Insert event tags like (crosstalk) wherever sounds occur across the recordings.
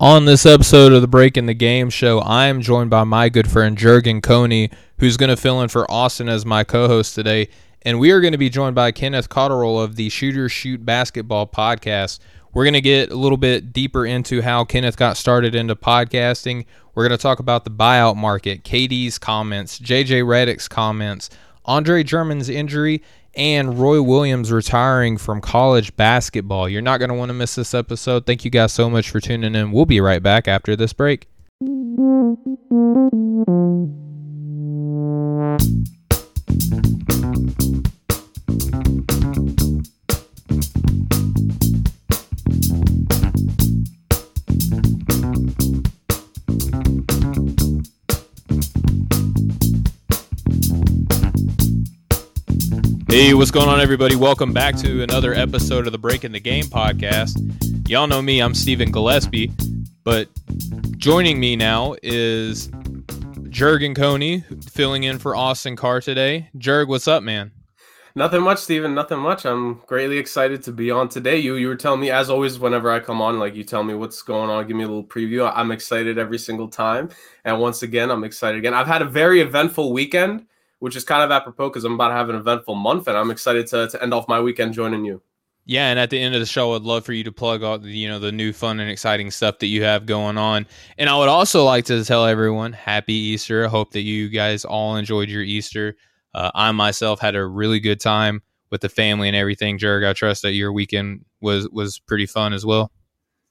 On this episode of the Break in the Game show, I am joined by my good friend Jurgen Koni, who's going to fill in for Austin as my co host today. And we are going to be joined by Kenneth Cotterill of the Shooters Shoot Basketball podcast. We're going to get a little bit deeper into how Kenneth got started into podcasting. We're going to talk about the buyout market, KD's comments, JJ Redick's comments, Andre Drummond's injury, and Roy Williams retiring from college basketball. You're not going to want to miss this episode. Thank you guys so much for tuning in. We'll be right back after this break. Hey, what's going on, everybody? Welcome back to another episode of the Breaking the Game podcast. Y'all know me, I'm Stephen Gillaspie, but joining me now is Jurgen Koni, filling in for Austin Carr today. Jurg, what's up, man? Nothing much, Stephen. Nothing much. I'm greatly excited to be on today. You you were telling me, as always, whenever I come on, like you tell me what's going on, give me a little preview. I'm excited every single time, and once again, I'm excited again. I've had a very eventful weekend which is kind of apropos because I'm about to have an eventful month, and I'm excited to, to end off my weekend joining you. Yeah, and at the end of the show, I'd love for you to plug all the you know the new fun and exciting stuff that you have going on. And I would also like to tell everyone Happy Easter. I hope that you guys all enjoyed your Easter. Uh, I myself had a really good time with the family and everything. Jurg, I trust that your weekend was was pretty fun as well.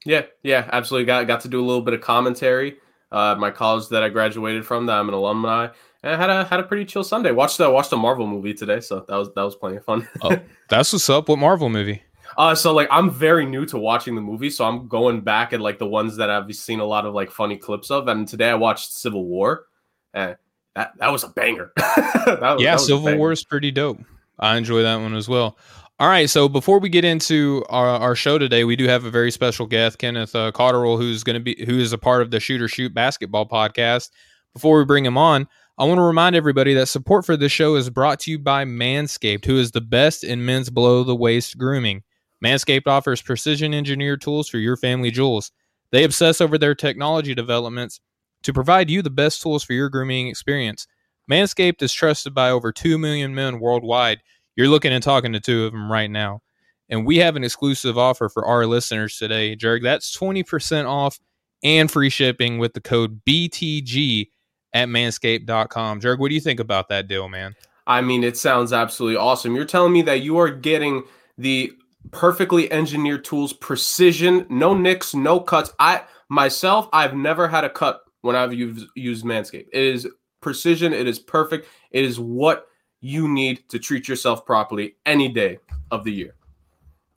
Yeah, yeah, absolutely. Got got to do a little bit of commentary. Uh, my college that I graduated from, that I'm an alumni, and I had a had a pretty chill Sunday. Watched the watched the Marvel movie today, so that was that was plenty of fun. oh, that's what's up. What Marvel movie? (laughs) Uh, so like I'm very new to watching the movie, so I'm going back at like the ones that I've seen a lot of like funny clips of. And today I watched Civil War, and that that was a banger. (laughs) was, yeah, Civil War is pretty dope. I enjoy that one as well. All right, so before we get into our, our show today, we do have a very special guest, Kenneth uh, Cotterill, who's going to be who is a part of the Shooters Shoot Basketball podcast. Before we bring him on, I want to remind everybody that support for this show is brought to you by Manscaped, who is the best in men's below the waist grooming. Manscaped offers precision engineered tools for your family jewels. They obsess over their technology developments to provide you the best tools for your grooming experience. Manscaped is trusted by over 2 million men worldwide. You're looking and talking to two of them right now. And we have an exclusive offer for our listeners today, Jurg. That's 20% off and free shipping with the code BTG at manscaped.com. Jurg, what do you think about that deal, man? I mean, it sounds absolutely awesome. You're telling me that you are getting the perfectly engineered tools, precision, no nicks, no cuts. I myself, I've never had a cut when I've used, used Manscaped. It is precision, it is perfect. It is what you need to treat yourself properly any day of the year.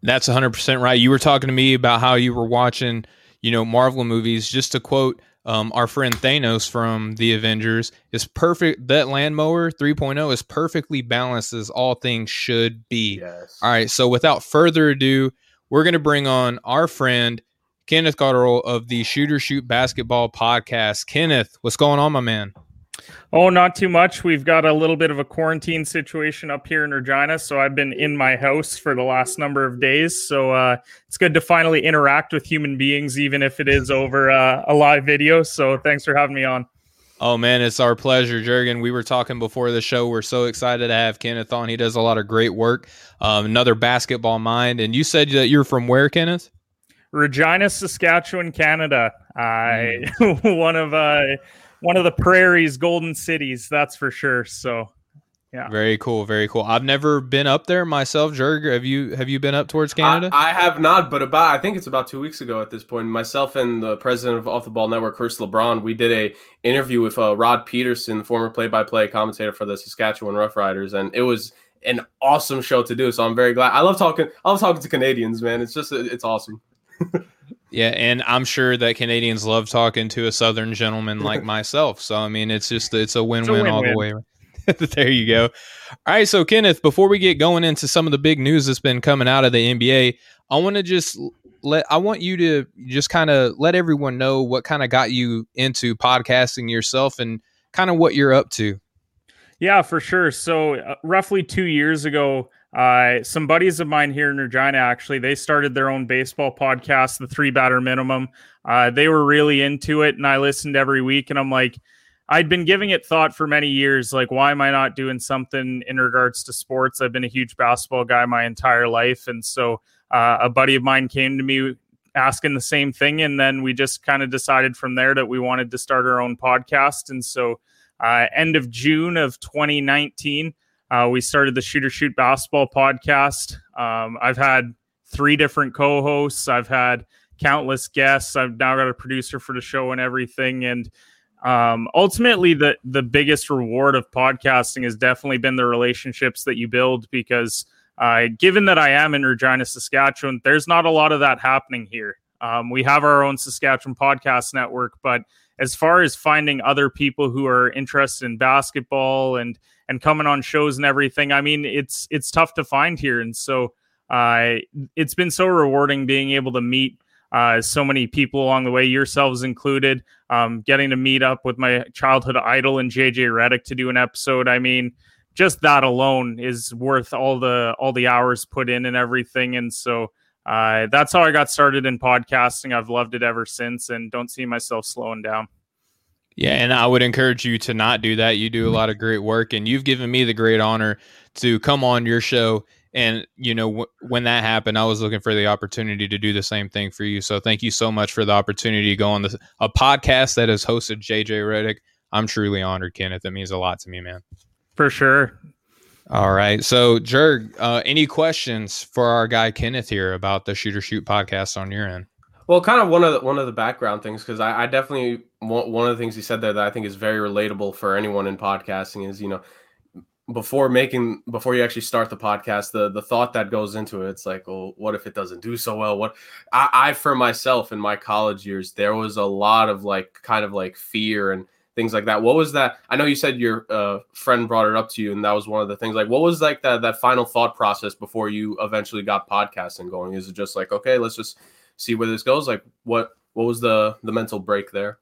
That's 100% right. You were talking to me about how you were watching, you know, Marvel movies. Just to quote um, our friend Thanos from the Avengers is perfect. That lawnmower 3.0 is perfectly balanced as all things should be. Yes. All right. So without further ado, we're going to bring on our friend Kenneth Cotterill of the Shooters Shoot Basketball Podcast. Kenneth, what's going on, my man? Oh, not too much. We've got a little bit of a quarantine situation up here in Regina, so I've been in my house for the last number of days. So uh, it's good to finally interact with human beings, even if it is over uh, a live video. So thanks for having me on. Oh man, it's our pleasure, Jurgen. We were talking before the show. We're so excited to have Kenneth on. He does a lot of great work. Um, another basketball mind. And you said that you're from where, Kenneth? Regina, Saskatchewan, Canada. I mm. (laughs) one of uh, one of the prairies golden cities that's for sure so yeah. Very cool very cool. I've never been up there myself. Jurger, have you have you been up towards canada? I, I, have not but about i think it's about two weeks ago at this point myself and the president of off the ball network chris lebron we did a interview with uh, rod pedersen former play-by-play commentator for the saskatchewan roughriders and it was an awesome show to do so i'm very glad i love talking i love talking to canadians man it's just it's awesome (laughs) Yeah, and I'm sure that Canadians love talking to a Southern gentleman (laughs) like myself. So I mean, it's just it's a win-win, it's a win-win. all the way. (laughs) there you go. All right, so Kenneth, before we get going into some of the big news that's been coming out of the NBA, I want to just let I want you to just kind of let everyone know what kind of got you into podcasting yourself and kind of what you're up to. Yeah, for sure. So uh, roughly two years ago, Uh, some buddies of mine here in Regina, actually, they started their own baseball podcast, the Three Batter Minimum. Uh, they were really into it, and I listened every week. And I'm like, I'd been giving it thought for many years. Like, why am I not doing something in regards to sports? I've been a huge basketball guy my entire life, and so uh, a buddy of mine came to me asking the same thing, and then we just kind of decided from there that we wanted to start our own podcast. And so, uh, end of June of 2019 uh, we started the Shooter Shoot Basketball podcast. Um, I've had three different co hosts, I've had countless guests. I've now got a producer for the show and everything. And um, ultimately, the, the biggest reward of podcasting has definitely been the relationships that you build because. Uh, given that I am in Regina, Saskatchewan, there's not a lot of that happening here. Um, we have our own Saskatchewan podcast network, but as far as finding other people who are interested in basketball and and coming on shows and everything. I mean, it's it's tough to find here, and so uh, it's been so rewarding being able to meet uh, so many people along the way, yourselves included. Um, getting to meet up with my childhood idol and JJ Redick to do an episode. I mean, just that alone is worth all the all the hours put in and everything. And so uh, that's how I got started in podcasting. I've loved it ever since, and don't see myself slowing down. Yeah, and I would encourage you to not do that. You do a lot of great work, and you've given me the great honor to come on your show. And you know, w- when that happened, I was looking for the opportunity to do the same thing for you. So thank you so much for the opportunity to go on this a podcast that has hosted JJ Redick. I'm truly honored, Kenneth. It means a lot to me, man. For sure. All right. So, Jurg, uh, any questions for our guy Kenneth here about the Shooters Shoot podcast on your end? Well, kind of one of the, one of the background things because I, I, definitely one of the things he said there that I think is very relatable for anyone in podcasting is you know before making before you actually start the podcast the the thought that goes into it it's like well what if it doesn't do so well? What I, I for myself in my college years there was a lot of like kind of like fear and things like that. What was that I know you said your uh, friend brought it up to you and that was one of the things like what was like that that final thought process before you eventually got podcasting going? Is it just like okay let's just see where this goes. Like what what was the the mental break there?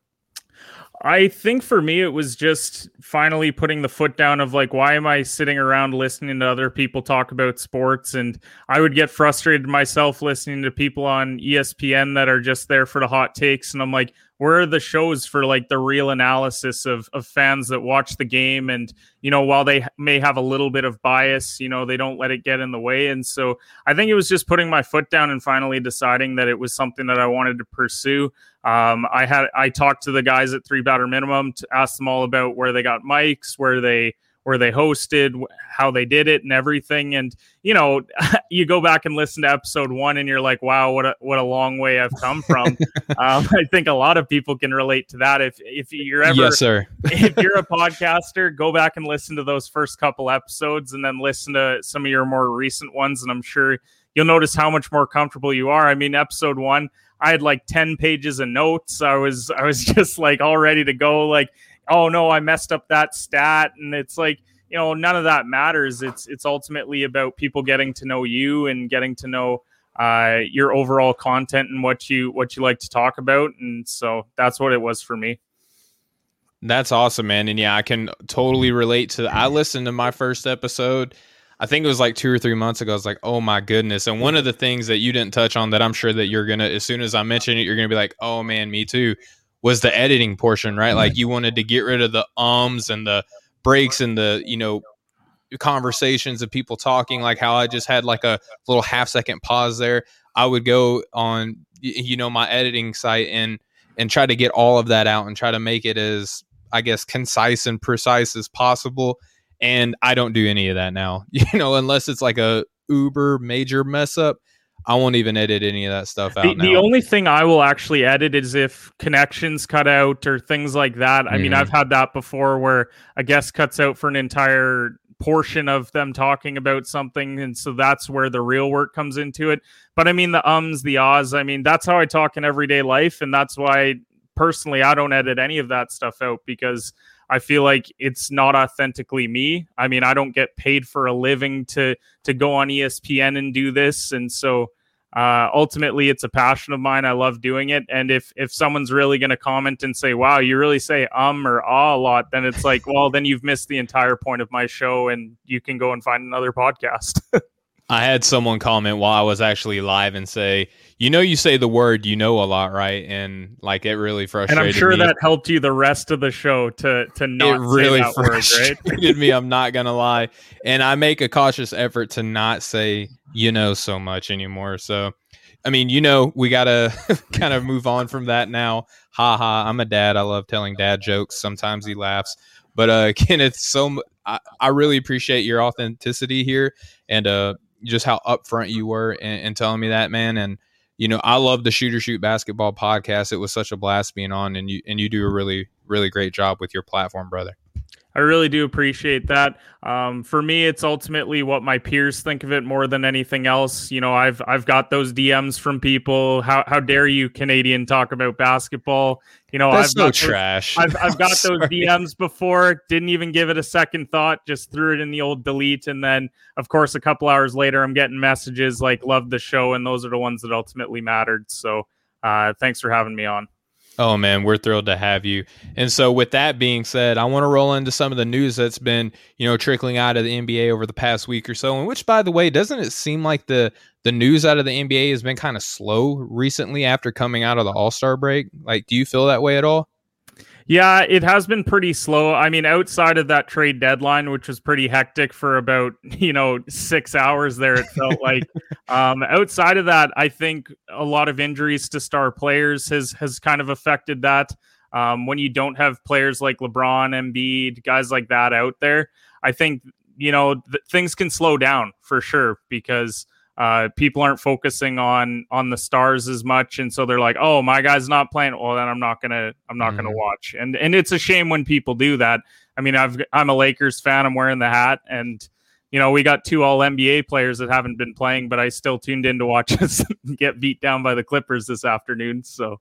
I think for me, it was just finally putting the foot down of like, why am I sitting around listening to other people talk about sports? And I would get frustrated myself listening to people on ESPN that are just there for the hot takes. And I'm like, where are the shows for like the real analysis of of fans that watch the game. And you know while they may have a little bit of bias you know they don't let it get in the way. And so i think it was just putting my foot down and finally deciding that it was something that i wanted to pursue. Um, i had i talked to the guys at three batter minimum to ask them all about where they got mics where they where they hosted, how they did it, and everything. And you know, (laughs) you go back and listen to episode one, and you're like, "Wow, what a what a long way I've come from." (laughs) um, I think a lot of people can relate to that. If if you're ever, yes, sir. (laughs) if you're a podcaster, go back and listen to those first couple episodes, and then listen to some of your more recent ones, and I'm sure you'll notice how much more comfortable you are. I mean, episode one. I had like 10 pages of notes. I was I was just like all ready to go. Like oh no, I messed up that stat, and it's like you know none of that matters. It's it's ultimately about people getting to know you and getting to know uh, your overall content and what you what you like to talk about, and so that's what it was for me. That's awesome, man. And yeah, I can totally relate to. I listened to my first episode. I think it was like two or three months ago. I was like, oh my goodness. And one of the things that you didn't touch on that I'm sure that you're gonna, as soon as I mention it, you're gonna be like, oh man, me too was the editing portion, right? Like you wanted to get rid of the ums and the breaks and the, you know, conversations of people talking, like how I just had like a little half second pause there. I would go on, you know, my editing site and and try to get all of that out and try to make it as I guess concise and precise as possible. And I don't do any of that now, (laughs) you know, unless it's like a uber major mess up. I won't even edit any of that stuff out. The, the, only thing I will actually edit is if connections cut out or things like that. I mm-hmm. mean, I've had that before where a guest cuts out for an entire portion of them talking about something and so that's where the real work comes into it but i mean the ums the ahs i mean that's how i talk in everyday life and that's why personally i don't edit any of that stuff out because I feel like it's not authentically me. I mean, I don't get paid for a living to to go on ESPN and do this, and so uh, ultimately, it's a passion of mine. I love doing it, and if if someone's really going to comment and say, "Wow, you really say um or ah a lot," then it's like, (laughs) well, then you've missed the entire point of my show, and you can go and find another podcast. (laughs) I had someone comment while I was actually live and say, "You know, you say the word, you know, a lot, right?" And like it really frustrated. And I'm sure me. that helped you the rest of the show to to not it really say that frustrated word, right? me. I'm not gonna lie, and I make a cautious effort to not say you know so much anymore. So, I mean, you know, we gotta (laughs) kind of move on from that now. Ha ha! I'm a dad. I love telling dad jokes. Sometimes he laughs. But uh, (laughs) Kenneth, so I, I really appreciate your authenticity here, and uh, just how upfront you were in, in telling me that, man. And you know, I love the Shooters Shoot Basketball podcast. It was such a blast being on, and you and you do a really really great job with your platform, brother. I really do appreciate that. Um, for me, it's ultimately what my peers think of it more than anything else. You know, I've I've got those DMs from people. How how dare you, Canadian, talk about basketball? You know, That's I've no got trash. Those, I've, I've got (laughs) those DMs before. Didn't even give it a second thought. Just threw it in the old delete, and then, of course, a couple hours later, I'm getting messages like "Love the show," and those are the ones that ultimately mattered. So, uh, thanks for having me on. Oh man, we're thrilled to have you. And so with that being said, I want to roll into some of the news that's been, you know, trickling out of the NBA over the past week or so. And which by the way, doesn't it seem like the the news out of the NBA has been kind of slow recently after coming out of the All-Star break? Like do you feel that way at all? Yeah, it has been pretty slow. I mean, outside of that trade deadline, which was pretty hectic for about, (laughs) you know, six hours there, it felt (laughs) like. Um, outside of that, I think a lot of injuries to star players has has kind of affected that. Um, when you don't have players like LeBron, Embiid, guys like that out there, I think, you know, th- things can slow down for sure because – uh, people aren't focusing on on the stars as much, and so they're like, "Oh, my guy's not playing. Well, then I'm not gonna I'm not mm gonna watch." And and it's a shame when people do that. I mean, I've I'm a Lakers fan. I'm wearing the hat, and you know we got two All NBA players that haven't been playing, but I still tuned in to watch (laughs) us get beat down by the Clippers this afternoon. So.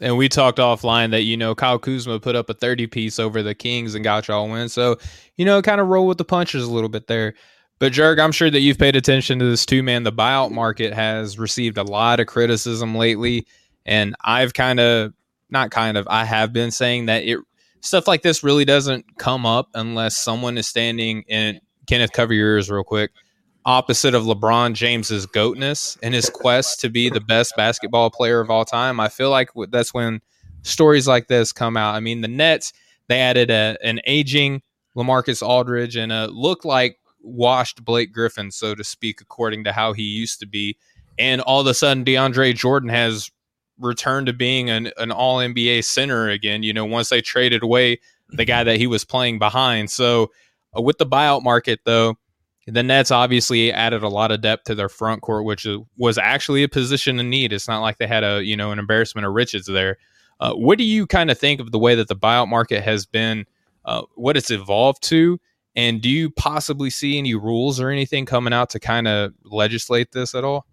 And we talked offline that you know Kyle Kuzma put up a 30 piece over the Kings and got y'all win. So, you know, kind of roll with the punches a little bit there. But Jurg, I'm sure that you've paid attention to this too, man. The buyout market has received a lot of criticism lately, and I've kind of not kind of I have been saying that it stuff like this really doesn't come up unless someone is standing in Kenneth cover your ears real quick opposite of LeBron James's goatness and his quest to be the best basketball player of all time. I feel like that's when stories like this come out. I mean, the Nets they added a, an aging LaMarcus Aldridge and a looked like washed Blake Griffin, so to speak, according to how he used to be. And all of a sudden, DeAndre Jordan has returned to being an, an all NBA center again, you know, once they traded away the guy that he was playing behind. So, uh, with the buyout market, though, the Nets obviously added a lot of depth to their front court, which was actually a position in need. It's not like they had a, you know, an embarrassment of riches there. Uh, what do you kind of think of the way that the buyout market has been, uh, what it's evolved to? And do you possibly see any rules or anything coming out to kind of legislate this at all?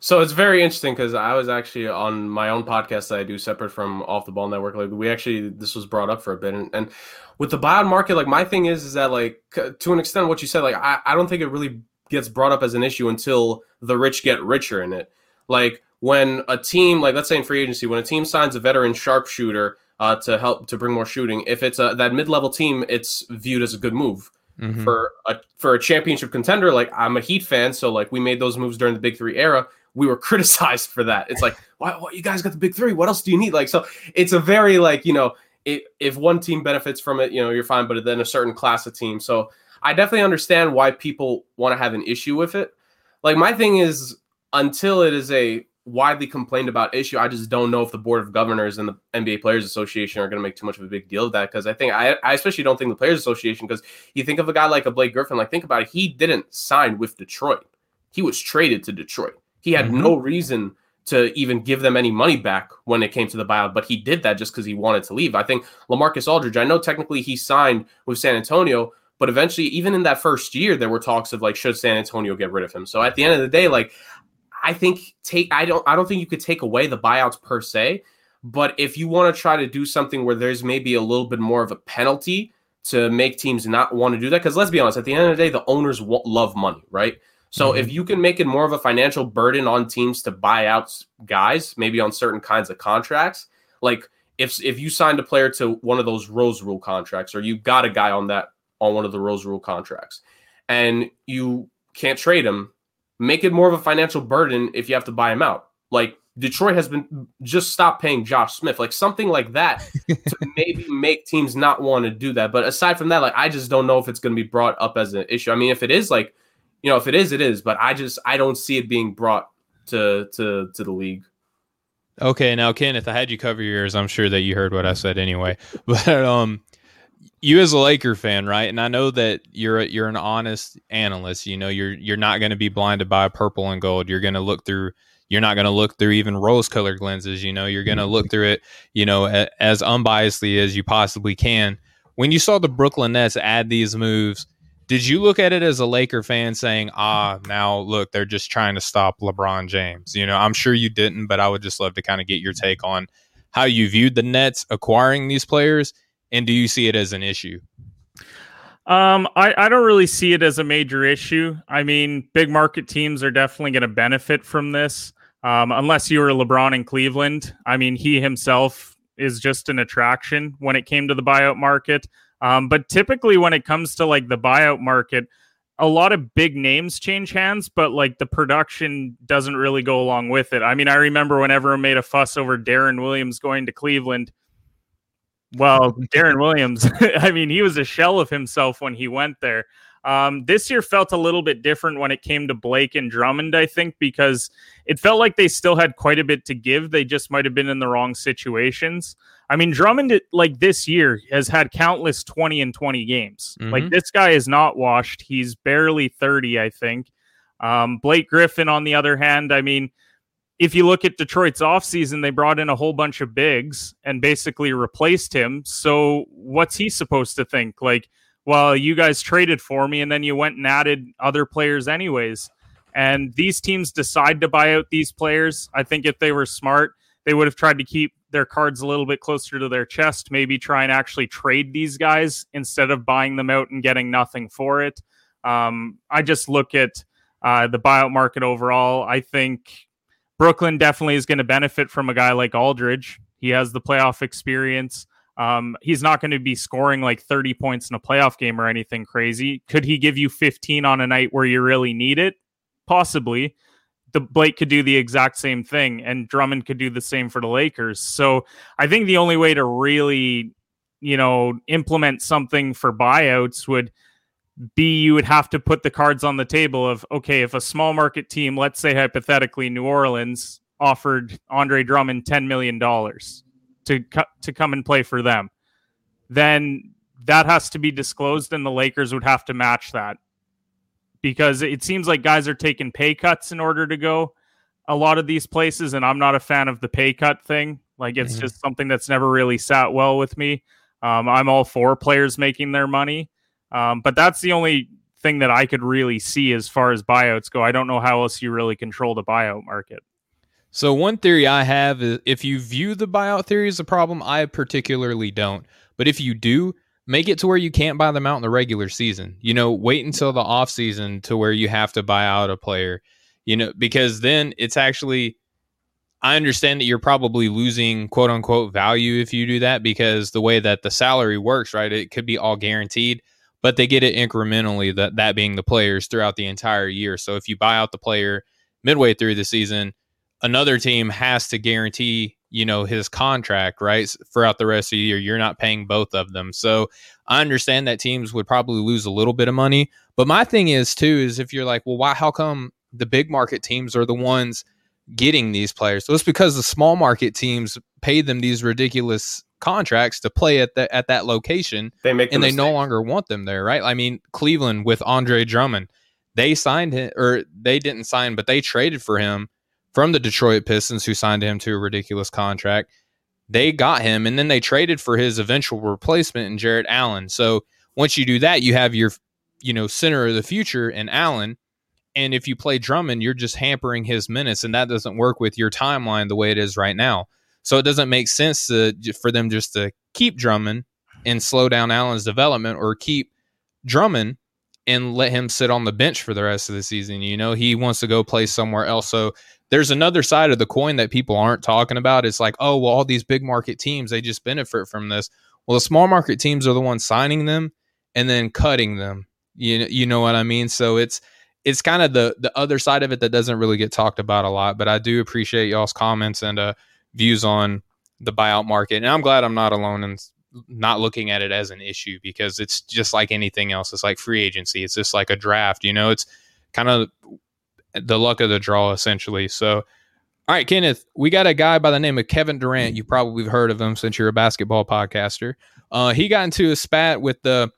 So it's very interesting because I was actually on my own podcast that I do separate from Off the Ball Network. Like we actually this was brought up for a bit, and, and with the buyout market, like my thing is is that like to an extent what you said, like I, I don't think it really gets brought up as an issue until the rich get richer in it. Like when a team, like let's say in free agency, when a team signs a veteran sharpshooter uh, to help to bring more shooting. If it's a that mid level team, it's viewed as a good move. Mm-hmm. For a for a championship contender, like I'm a Heat fan, so like we made those moves during the Big Three era. We were (laughs) criticized for that. It's like, why, why you guys got the Big Three? What else do you need? Like, so it's a very like you know, it, if one team benefits from it, you know, you're fine. But then a certain class of team, so I definitely understand why people want to have an issue with it. Like my thing is, until it is a widely complained about issue. I just don't know if the board of governors and the NBA Players Association are going to make too much of a big deal of that because I think I, I especially don't think the Players Association because you think of a guy like a Blake Griffin, like think about it, he didn't sign with Detroit. He was traded to Detroit. He had mm-hmm. no reason to even give them any money back when it came to the buyout, but he did that just because he wanted to leave. I think LaMarcus Aldridge, I know technically he signed with San Antonio, but eventually, even in that first year, there were talks of like, should San Antonio get rid of him? So at the end of the day, like, I think take I don't I don't think you could take away the buyouts per se, but if you want to try to do something where there's maybe a little bit more of a penalty to make teams not want to do that, because let's be honest, at the end of the day, the owners love money, right? So mm-hmm. if you can make it more of a financial burden on teams to buy out guys, maybe on certain kinds of contracts, like if if you signed a player to one of those Rose Rule contracts, or you got a guy on that on one of the Rose Rule contracts, and you can't trade him make it more of a financial burden if you have to buy him out. Like Detroit has been just stop paying Josh Smith, like something like that to (laughs) maybe make teams not want to do that. But aside from that, like I just don't know if it's going to be brought up as an issue. I mean, if it is, like you know, if it is, it is. But I just I don't see it being brought to to to the league. Okay, now Kenneth, I had you cover your ears. I'm sure that you heard what I said anyway. (laughs) But um, you as a Laker fan, right? And I know that you're a, you're an honest analyst. You know, you're you're not going to be blinded by purple and gold. You're going to look through. You're not going to look through even rose-colored lenses. You know, you're going to look through it. You know, a, as unbiasedly as you possibly can. When you saw the Brooklyn Nets add these moves, did you look at it as a Laker fan saying, "Ah, now look, they're just trying to stop LeBron James"? You know, I'm sure you didn't, but I would just love to kind of get your take on how you viewed the Nets acquiring these players and do you see it as an issue? Um, I, I don't really see it as a major issue. I mean, big market teams are definitely going to benefit from this. Um, unless you were LeBron in Cleveland. I mean, he himself is just an attraction when it came to the buyout market. Um, but typically, when it comes to like the buyout market, a lot of big names change hands, but like the production doesn't really go along with it. I mean, I remember when everyone made a fuss over Deron Williams going to Cleveland. Well, (laughs) Deron Williams, (laughs) I mean, he was a shell of himself when he went there. Um, this year felt a little bit different when it came to Blake and Drummond, I think, because it felt like they still had quite a bit to give. They just might have been in the wrong situations. I mean, Drummond, like this year, has had countless 20 and 20 games. Mm-hmm. Like this guy is not washed. He's barely 30, I think. Um, Blake Griffin, on the other hand, I mean, if you look at Detroit's offseason, they brought in a whole bunch of bigs and basically replaced him. So what's he supposed to think? Like, well, you guys traded for me and then you went and added other players anyways. And these teams decide to buy out these players. I think if they were smart, they would have tried to keep their cards a little bit closer to their chest, maybe try and actually trade these guys instead of buying them out and getting nothing for it. Um, I just look at uh, the buyout market overall. I think Brooklyn definitely is going to benefit from a guy like Aldridge. He has the playoff experience. Um, he's not going to be scoring like 30 points in a playoff game or anything crazy. Could he give you 15 on a night where you really need it? Possibly. The Blake could do the exact same thing, and Drummond could do the same for the Lakers. So I think the only way to really, you know, implement something for buyouts would B, you would have to put the cards on the table of okay, if a small market team, let's say hypothetically New Orleans, offered Andre Drummond ten million dollars to to come and play for them, then that has to be disclosed, and the Lakers would have to match that because it seems like guys are taking pay cuts in order to go a lot of these places, and I'm not a fan of the pay cut thing. Like it's mm-hmm. just something that's never really sat well with me. Um, I'm all for players making their money um, but that's the only thing that I could really see as far as buyouts go. I don't know how else you really control the buyout market. So one theory I have is if you view the buyout theory as a problem, I particularly don't. But if you do, make it to where you can't buy them out in the regular season. You know, wait until the off season to where you have to buy out a player. You know, because then it's actually I understand that you're probably losing quote unquote value if you do that because the way that the salary works, right? It could be all guaranteed but they get it incrementally that that being the players throughout the entire year. So if you buy out the player midway through the season another team has to guarantee you know his contract right throughout the rest of the year. You're not paying both of them. So i understand that teams would probably lose a little bit of money. But my thing is too is if you're like well why how come the big market teams are the ones getting these players? So it's because the small market teams pay them these ridiculous contracts to play at that at that location. They make and the they no longer want them there, right? I mean, Cleveland with Andre Drummond, they signed him or they didn't sign, but they traded for him from the Detroit Pistons, who signed him to a ridiculous contract. They got him, and then they traded for his eventual replacement in Jarrett Allen. So once you do that, you have your, you know, center of the future in Allen. And if you play Drummond, you're just hampering his minutes, and that doesn't work with your timeline the way it is right now. So it doesn't make sense to, for them just to keep Drummond and slow down Allen's development or keep Drummond and let him sit on the bench for the rest of the season. You know, he wants to go play somewhere else. So there's another side of the coin that people aren't talking about. It's like, oh, well, all these big market teams, they just benefit from this. Well, the small market teams are the ones signing them and then cutting them. You you know what I mean? So it's it's kind of the the other side of it that doesn't really get talked about a lot. But I do appreciate y'all's comments and uh, views on the buyout market, and I'm glad I'm not alone in not looking at it as an issue because it's just like anything else. It's like free agency. It's just like a draft. You know, it's kind of the luck of the draw essentially. So. All right, Kenneth, we got a guy by the name of Kevin Durant. You probably have heard of him since you're a basketball podcaster. Uh, he got into a spat with the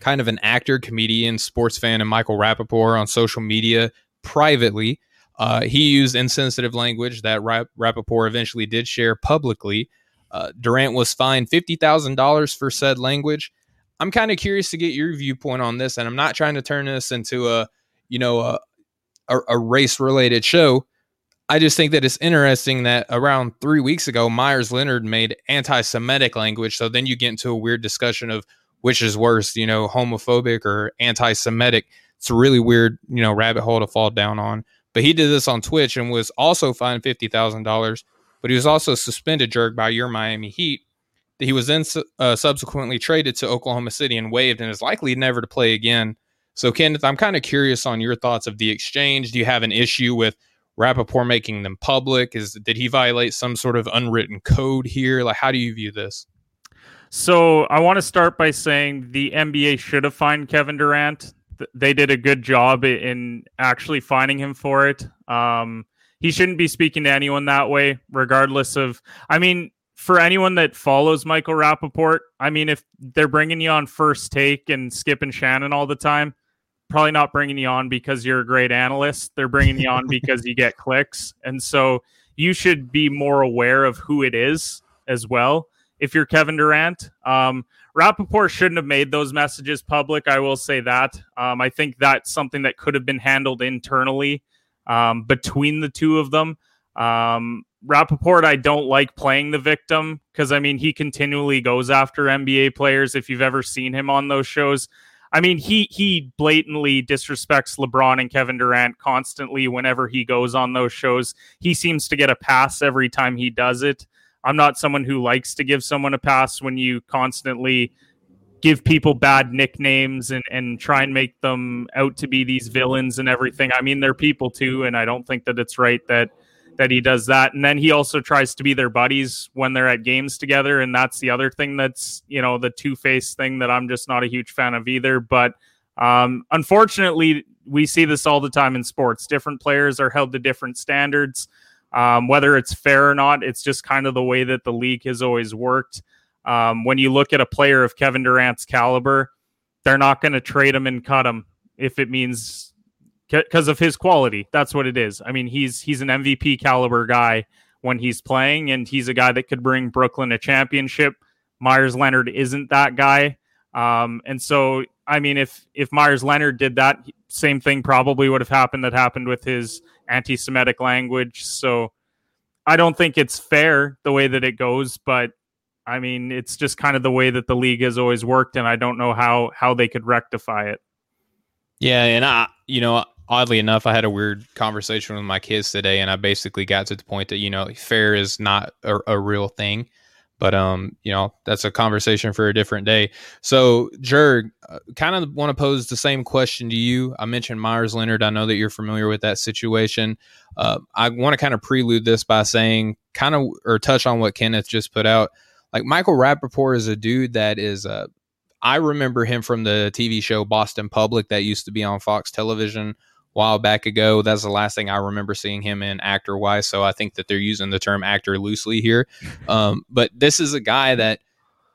kind of an actor, comedian, sports fan, and Michael Rapaport on social media privately. Uh, he used insensitive language that Rap- Rapaport eventually did share publicly. Uh, Durant was fined $50,000 for said language. I'm kind of curious to get your viewpoint on this, and I'm not trying to turn this into a, you know, a, a, a race related show. I just think that it's interesting that around three weeks ago, Meyers Leonard made anti Semitic language. So then you get into a weird discussion of which is worse, you know, homophobic or anti-Semitic. It's a really weird, you know, rabbit hole to fall down on. But he did this on Twitch and was also fined fifty thousand dollars. But he was also suspended, Jurg, by your Miami Heat. He was then uh, subsequently traded to Oklahoma City and waived, and is likely never to play again. So, Kenneth, I'm kind of curious on your thoughts of the exchange. Do you have an issue with Rapaport making them public? Is did he violate some sort of unwritten code here? Like, how do you view this? So I want to start by saying the NBA should have fined Kevin Durant. They did a good job in actually finding him for it. Um, he shouldn't be speaking to anyone that way, regardless of. I mean, for anyone that follows Michael Rapaport, I mean, if they're bringing you on first take and Skip and Shannon all the time, probably not bringing you on because you're a great analyst. They're bringing you on because you get clicks. And so you should be more aware of who it is as well if you're Kevin Durant. Um, Rapaport shouldn't have made those messages public. I will say that. Um, I think that's something that could have been handled internally um, between the two of them. Um, Rapaport, I don't like playing the victim because, I mean, he continually goes after NBA players. If you've ever seen him on those shows, I mean, he he blatantly disrespects LeBron and Kevin Durant constantly whenever he goes on those shows. He seems to get a pass every time he does it. I'm not someone who likes to give someone a pass when you constantly give people bad nicknames and, and try and make them out to be these villains and everything. I mean, they're people too, and I don't think that it's right that that he does that. And then he also tries to be their buddies when they're at games together, and that's the other thing that's you know the two face thing that I'm just not a huge fan of either. But um, unfortunately, we see this all the time in sports. Different players are held to different standards. Um, whether it's fair or not, it's just kind of the way that the league has always worked. Um, when you look at a player of Kevin Durant's caliber, they're not going to trade him and cut him if it means because of his quality. That's what it is. I mean, he's he's an MVP caliber guy when he's playing, and he's a guy that could bring Brooklyn a championship. Meyers Leonard isn't that guy, um, and so I mean, if if Meyers Leonard did that, same thing probably would have happened that happened with his anti Semitic language. So I don't think it's fair the way that it goes, but I mean, it's just kind of the way that the league has always worked, and I don't know how how they could rectify it. Yeah, and I, you know, oddly enough, I had a weird conversation with my kids today, and I basically got to the point that you know, fair is not a, a real thing. But um, you know, that's a conversation for a different day. So, Jurg, uh, kind of want to pose the same question to you. I mentioned Meyers Leonard. I know that you're familiar with that situation. Uh, I want to kind of prelude this by saying, kind of, or touch on what Kenneth just put out. Like Michael Rapaport is a dude that is uh, I remember him from the TV show Boston Public that used to be on Fox Television while back ago. That's the last thing I remember seeing him in actor wise. So I think that they're using the term actor loosely here. (laughs) Um, but this is a guy that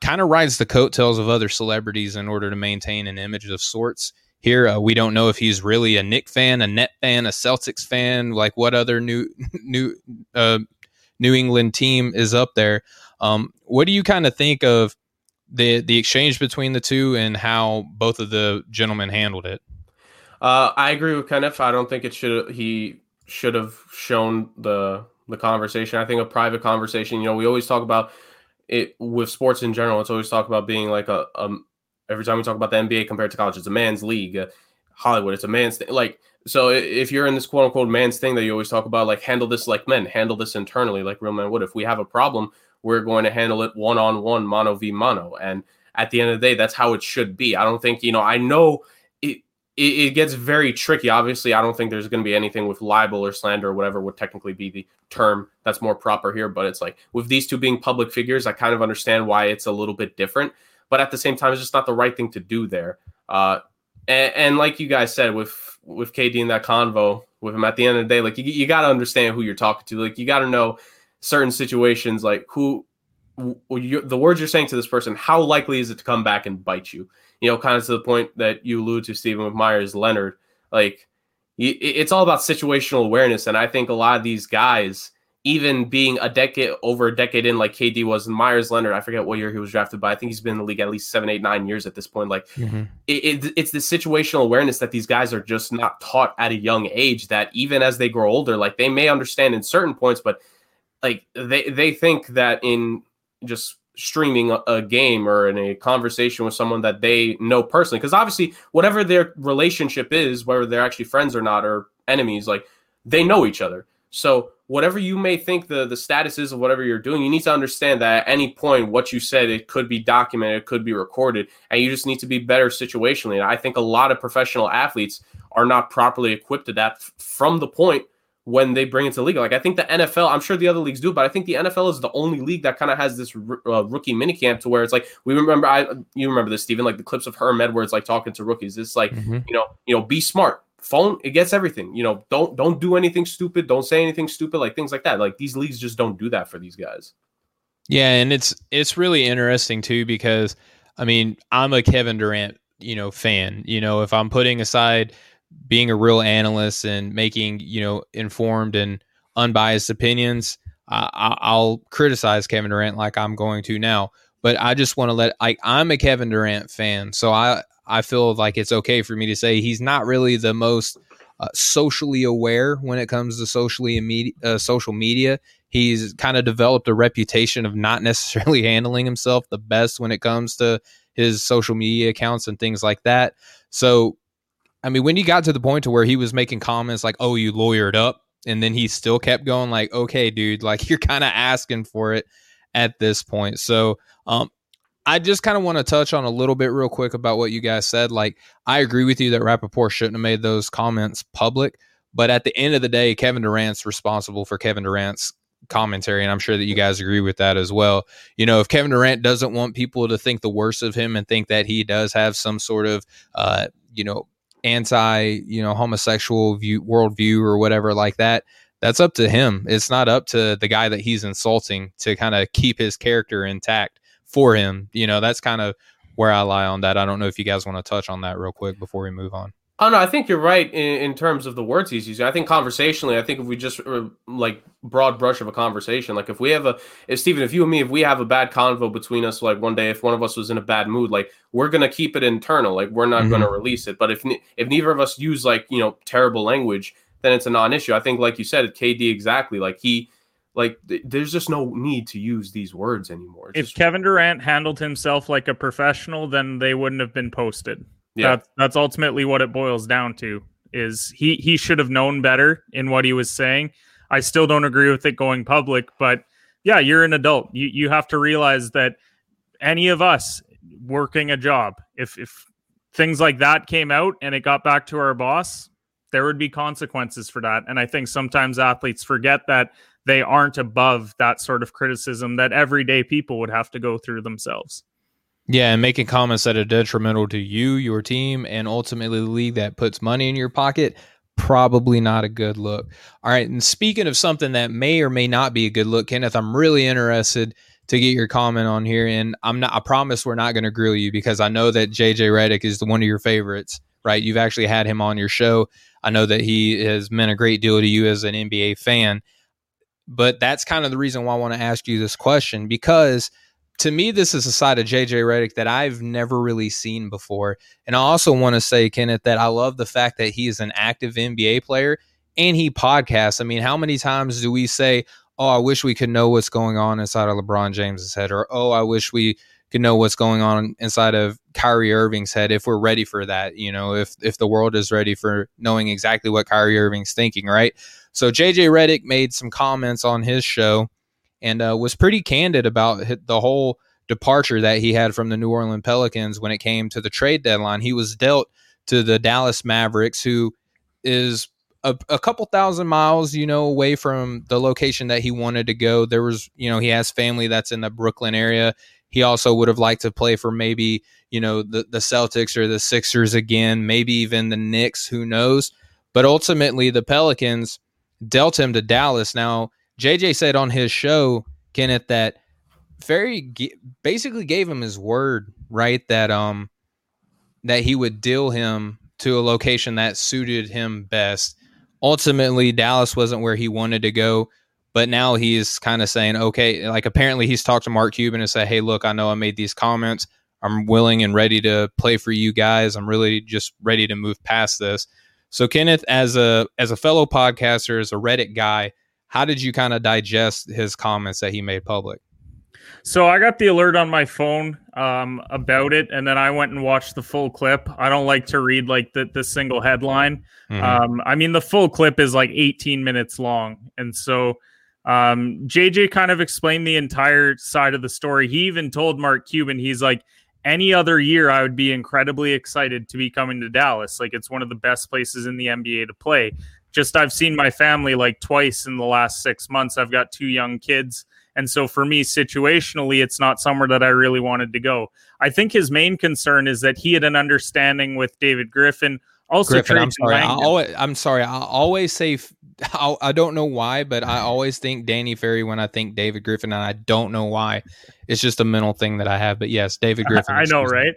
kind of rides the coattails of other celebrities in order to maintain an image of sorts. Here, uh, we don't know if he's really a Knick fan, a Net fan, a Celtics fan, like what other new (laughs) new uh, New England team is up there. Um, what do you kind of think of the the exchange between the two and how both of the gentlemen handled it? Uh, I agree with Kenneth. I don't think it should. He should have shown the the conversation. I think a private conversation. You know, we always talk about it with sports in general. It's always talk about being like a, um. Every time we talk about the NBA compared to college, it's a man's league. Uh, Hollywood, it's a man's thing. Like so, if you're in this quote unquote man's thing that you always talk about, like handle this like men, handle this internally, like real men would. If we have a problem, we're going to handle it one on one, mano v mano. And at the end of the day, that's how it should be. I don't think you know. I know it, gets very tricky. Obviously, I don't think there's going to be anything with libel or slander or whatever would technically be the term that's more proper here. But it's like with these two being public figures, I kind of understand why it's a little bit different. But at the same time, it's just not the right thing to do there. Uh, and, and like you guys said, with with KD in that convo with him, at the end of the day, like you, you got to understand who you're talking to. Like you got to know certain situations, like who the words you're saying to this person, how likely is it to come back and bite you? You know, kind of to the point that you allude to, Stephen, with Meyers Leonard. Like, it's all about situational awareness. And I think a lot of these guys, even being a decade over a decade in, like KD was, and Meyers Leonard, I forget what year he was drafted, but I think he's been in the league at least seven, eight, nine years at this point. Like, mm-hmm. it, it, it's the situational awareness that these guys are just not taught at a young age. That even as they grow older, like they may understand in certain points, but like they they think that in just streaming a, game or in a conversation with someone that they know personally. Because obviously whatever their relationship is whether they're actually friends or not or enemies like they know each other. So whatever you may think the the status is of whatever you're doing you need to understand that at any point what you said it could be documented it could be recorded and you just need to be better situationally. And i think a lot of professional athletes are not properly equipped to that from the point when they bring it to the league. Like I think the NFL, I'm sure the other leagues do, but I think the NFL is the only league that kind of has this uh, rookie minicamp to where it's like we remember. I you remember this, Stephen? Like the clips of Herm Edwards like talking to rookies. It's like mm-hmm. you know, you know, be smart. Phone it gets everything. You know, don't don't do anything stupid. Don't say anything stupid. Like things like that. Like these leagues just don't do that for these guys. Yeah, and it's it's really interesting too because I mean I'm a Kevin Durant you know fan. You know if I'm putting aside being a real analyst and making you know informed and unbiased opinions, I, I'll criticize Kevin Durant like I'm going to now. But I just want to let like I'm a Kevin Durant fan, so I I feel like it's okay for me to say he's not really the most uh, socially aware when it comes to socially immediate, uh, social media. He's kind of developed a reputation of not (laughs) necessarily handling himself the best when it comes to his social media accounts and things like that. So I mean, when he got to the point to where he was making comments like, "Oh, you lawyered up," and then he still kept going, like, "Okay, dude, like (laughs) you're kind of asking for it at this point." So, um, I just kind of want to touch on a little bit real quick about what you guys said. Like, I agree with you that Rapaport shouldn't have made those comments public, but at the end of the day, Kevin Durant's responsible for Kevin Durant's commentary, and I'm sure that you guys agree with that as well. You know, if Kevin Durant doesn't want people to think the worst of him and think that he does have some sort of, uh, you know, anti you know homosexual view worldview or whatever like that that's up to him. It's not up to the guy that he's insulting to kind of keep his character intact for him. You know that's kind of where i lie on that. I don't know if you guys want to touch on that real quick before we move on Oh no, I think you're right in, in terms of the words he's using. I think conversationally, I think if we just uh, like broad brush of a conversation, like if we have a, if Stephen, if you and me, if we have a bad convo between us, like one day, if one of us was in a bad mood, like we're gonna keep it internal, like we're not mm-hmm. gonna release it. But if if neither of us use like you know terrible language, then it's a non-issue. I think, like you said, KD exactly, like he like th- there's just no need to use these words anymore. It's if just... Kevin Durant handled himself like a professional, then they wouldn't have been posted. Yeah. That's, that's ultimately what it boils down to. Is he he should have known better in what he was saying. I still don't agree with it going public, but yeah, you're an adult. You you have to realize that any of us working a job, if if things like that came out and it got back to our boss, there would be consequences for that. And I think sometimes athletes forget that they aren't above that sort of criticism that everyday people would have to go through themselves. Yeah, and making comments that are detrimental to you, your team, and ultimately the league that puts money in your pocket, probably not a good look. All right, and speaking of something that may or may not be a good look, Kenneth, I'm really interested to get your comment on here, and I'm not. I promise we're not going to grill you because I know that JJ Redick is the one of your favorites. Right, you've actually had him on your show. I know that he has meant a great deal to you as an NBA fan, but that's kind of the reason why I want to ask you this question because to me, this is a side of JJ Redick that I've never really seen before. And I also want to say, Kenneth, that I love the fact that he is an active NBA player and he podcasts. I mean, how many times do we say, Oh, I wish we could know what's going on inside of LeBron James's head, or Oh, I wish we could know what's going on inside of Kyrie Irving's head if we're ready for that, you know, if if the world is ready for knowing exactly what Kyrie Irving's thinking, right? So JJ Redick made some comments on his show and uh, was pretty candid about the whole departure that he had from the New Orleans Pelicans when it came to the trade deadline. He was dealt to the Dallas Mavericks, who is a, a, couple thousand miles, you know, away from the location that he wanted to go. There was, you know, he has family that's in the Brooklyn area. He also would have liked to play for maybe, you know, the, the Celtics or the Sixers again, maybe even the Knicks, who knows. But ultimately, the Pelicans dealt him to Dallas. Now, JJ said on his show, Kenneth, that very basically gave him his word, right? That um that he would deal him to a location that suited him best. Ultimately, Dallas wasn't where he wanted to go, but now he's kind of saying, okay, like apparently he's talked to Mark Cuban and said, hey, look, I know I made these comments. I'm willing and ready to play for you guys. I'm really just ready to move past this. So, Kenneth, as a as a fellow podcaster, as a Reddit guy, how did you kind of digest his comments that he made public? So I got the alert on my phone um, about it, and then I went and watched the full clip. I don't like to read like the, the single headline. Mm-hmm. Um, I mean, the full clip is like 18 minutes long, and so um, JJ kind of explained the entire side of the story. He even told Mark Cuban, he's like, any other year, I would be incredibly excited to be coming to Dallas. Like, it's one of the best places in the NBA to play. Just I've seen my family like twice in the last six months. I've got two young kids. And so for me, situationally, it's not somewhere that I really wanted to go. I think his main concern is that he had an understanding with David Griffin. Also, Griffin, I'm sorry. I always, I'm sorry. I always say I, I don't know why, but I always think Danny Ferry when I think David Griffin, and I don't know why. It's just a mental thing that I have. But yes, David (laughs) Griffin. I know, right?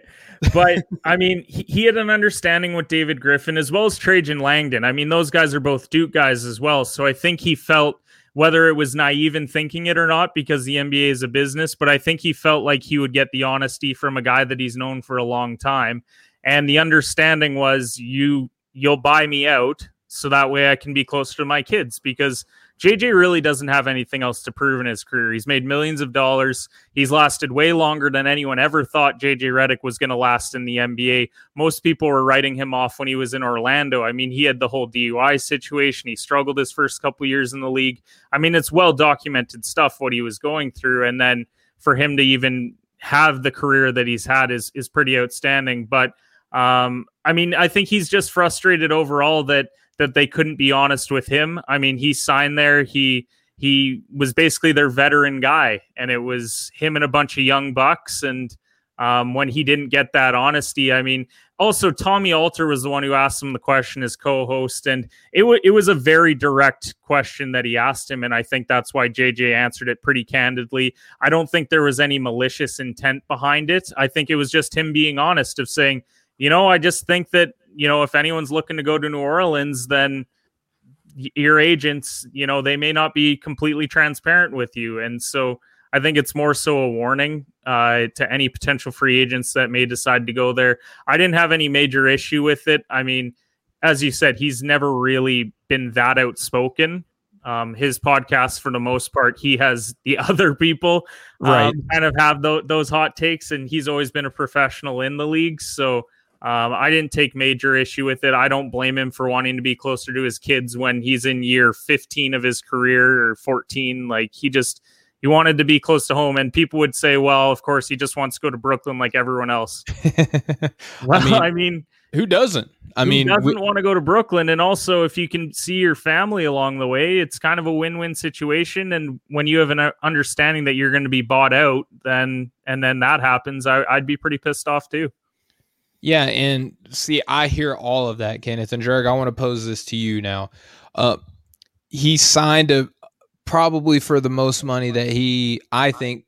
but I mean, he, he, had an understanding with David Griffin as well as Trajan Langdon. I mean, those guys are both Duke guys as well. So I think he felt whether it was naive in thinking it or not because the NBA is a business, but I think he felt like he would get the honesty from a guy that he's known for a long time. And the understanding was you you'll buy me out so that way I can be closer to my kids because JJ really doesn't have anything else to prove in his career. He's made millions of dollars. He's lasted way longer than anyone ever thought JJ Redick was going to last in the NBA. Most people were writing him off when he was in Orlando. I mean, he had the whole DUI situation. He struggled his first couple years in the league. I mean, it's well documented stuff what he was going through and then for him to even have the career that he's had is is pretty outstanding, but um, I mean, I think he's just frustrated overall that that they couldn't be honest with him. I mean, he signed there. He he was basically their veteran guy, and it was him and a bunch of young bucks. And um, when he didn't get that honesty, I mean, also Tommy Alter was the one who asked him the question as co-host, and it w- it was a very direct question that he asked him, and I think that's why JJ answered it pretty candidly. I don't think there was any malicious intent behind it. I think it was just him being honest of saying, you know, I just think that you know, if anyone's looking to go to New Orleans, then your agents, you know, they may not be completely transparent with you. And so I think it's more so a warning uh, to any potential free agents that may decide to go there. I didn't have any major issue with it. I mean, as you said, he's never really been that outspoken. Um, his podcast, for the most part, he has the (laughs) other people um, right. kind of have th- those hot takes, and he's always been a professional in the league. So um, I didn't take major issue with it. I don't blame him for wanting to be closer to his kids when he's in year 15 of his career or 14. Like he just he wanted to be close to home, and people would say, "Well, of course, he just wants to go to Brooklyn like everyone else." (laughs) well, I mean, I mean, who doesn't? I mean, doesn't we- want to go to Brooklyn? And also, if you can see your family along the way, it's kind of a win-win situation. And when you have an understanding that you're going to be bought out, then and then that happens, I, I'd be pretty pissed off too. Yeah, and see, I hear all of that, Kenneth and Jurg. I want to pose this to you now. Uh, he signed a probably for the most money that he, I think,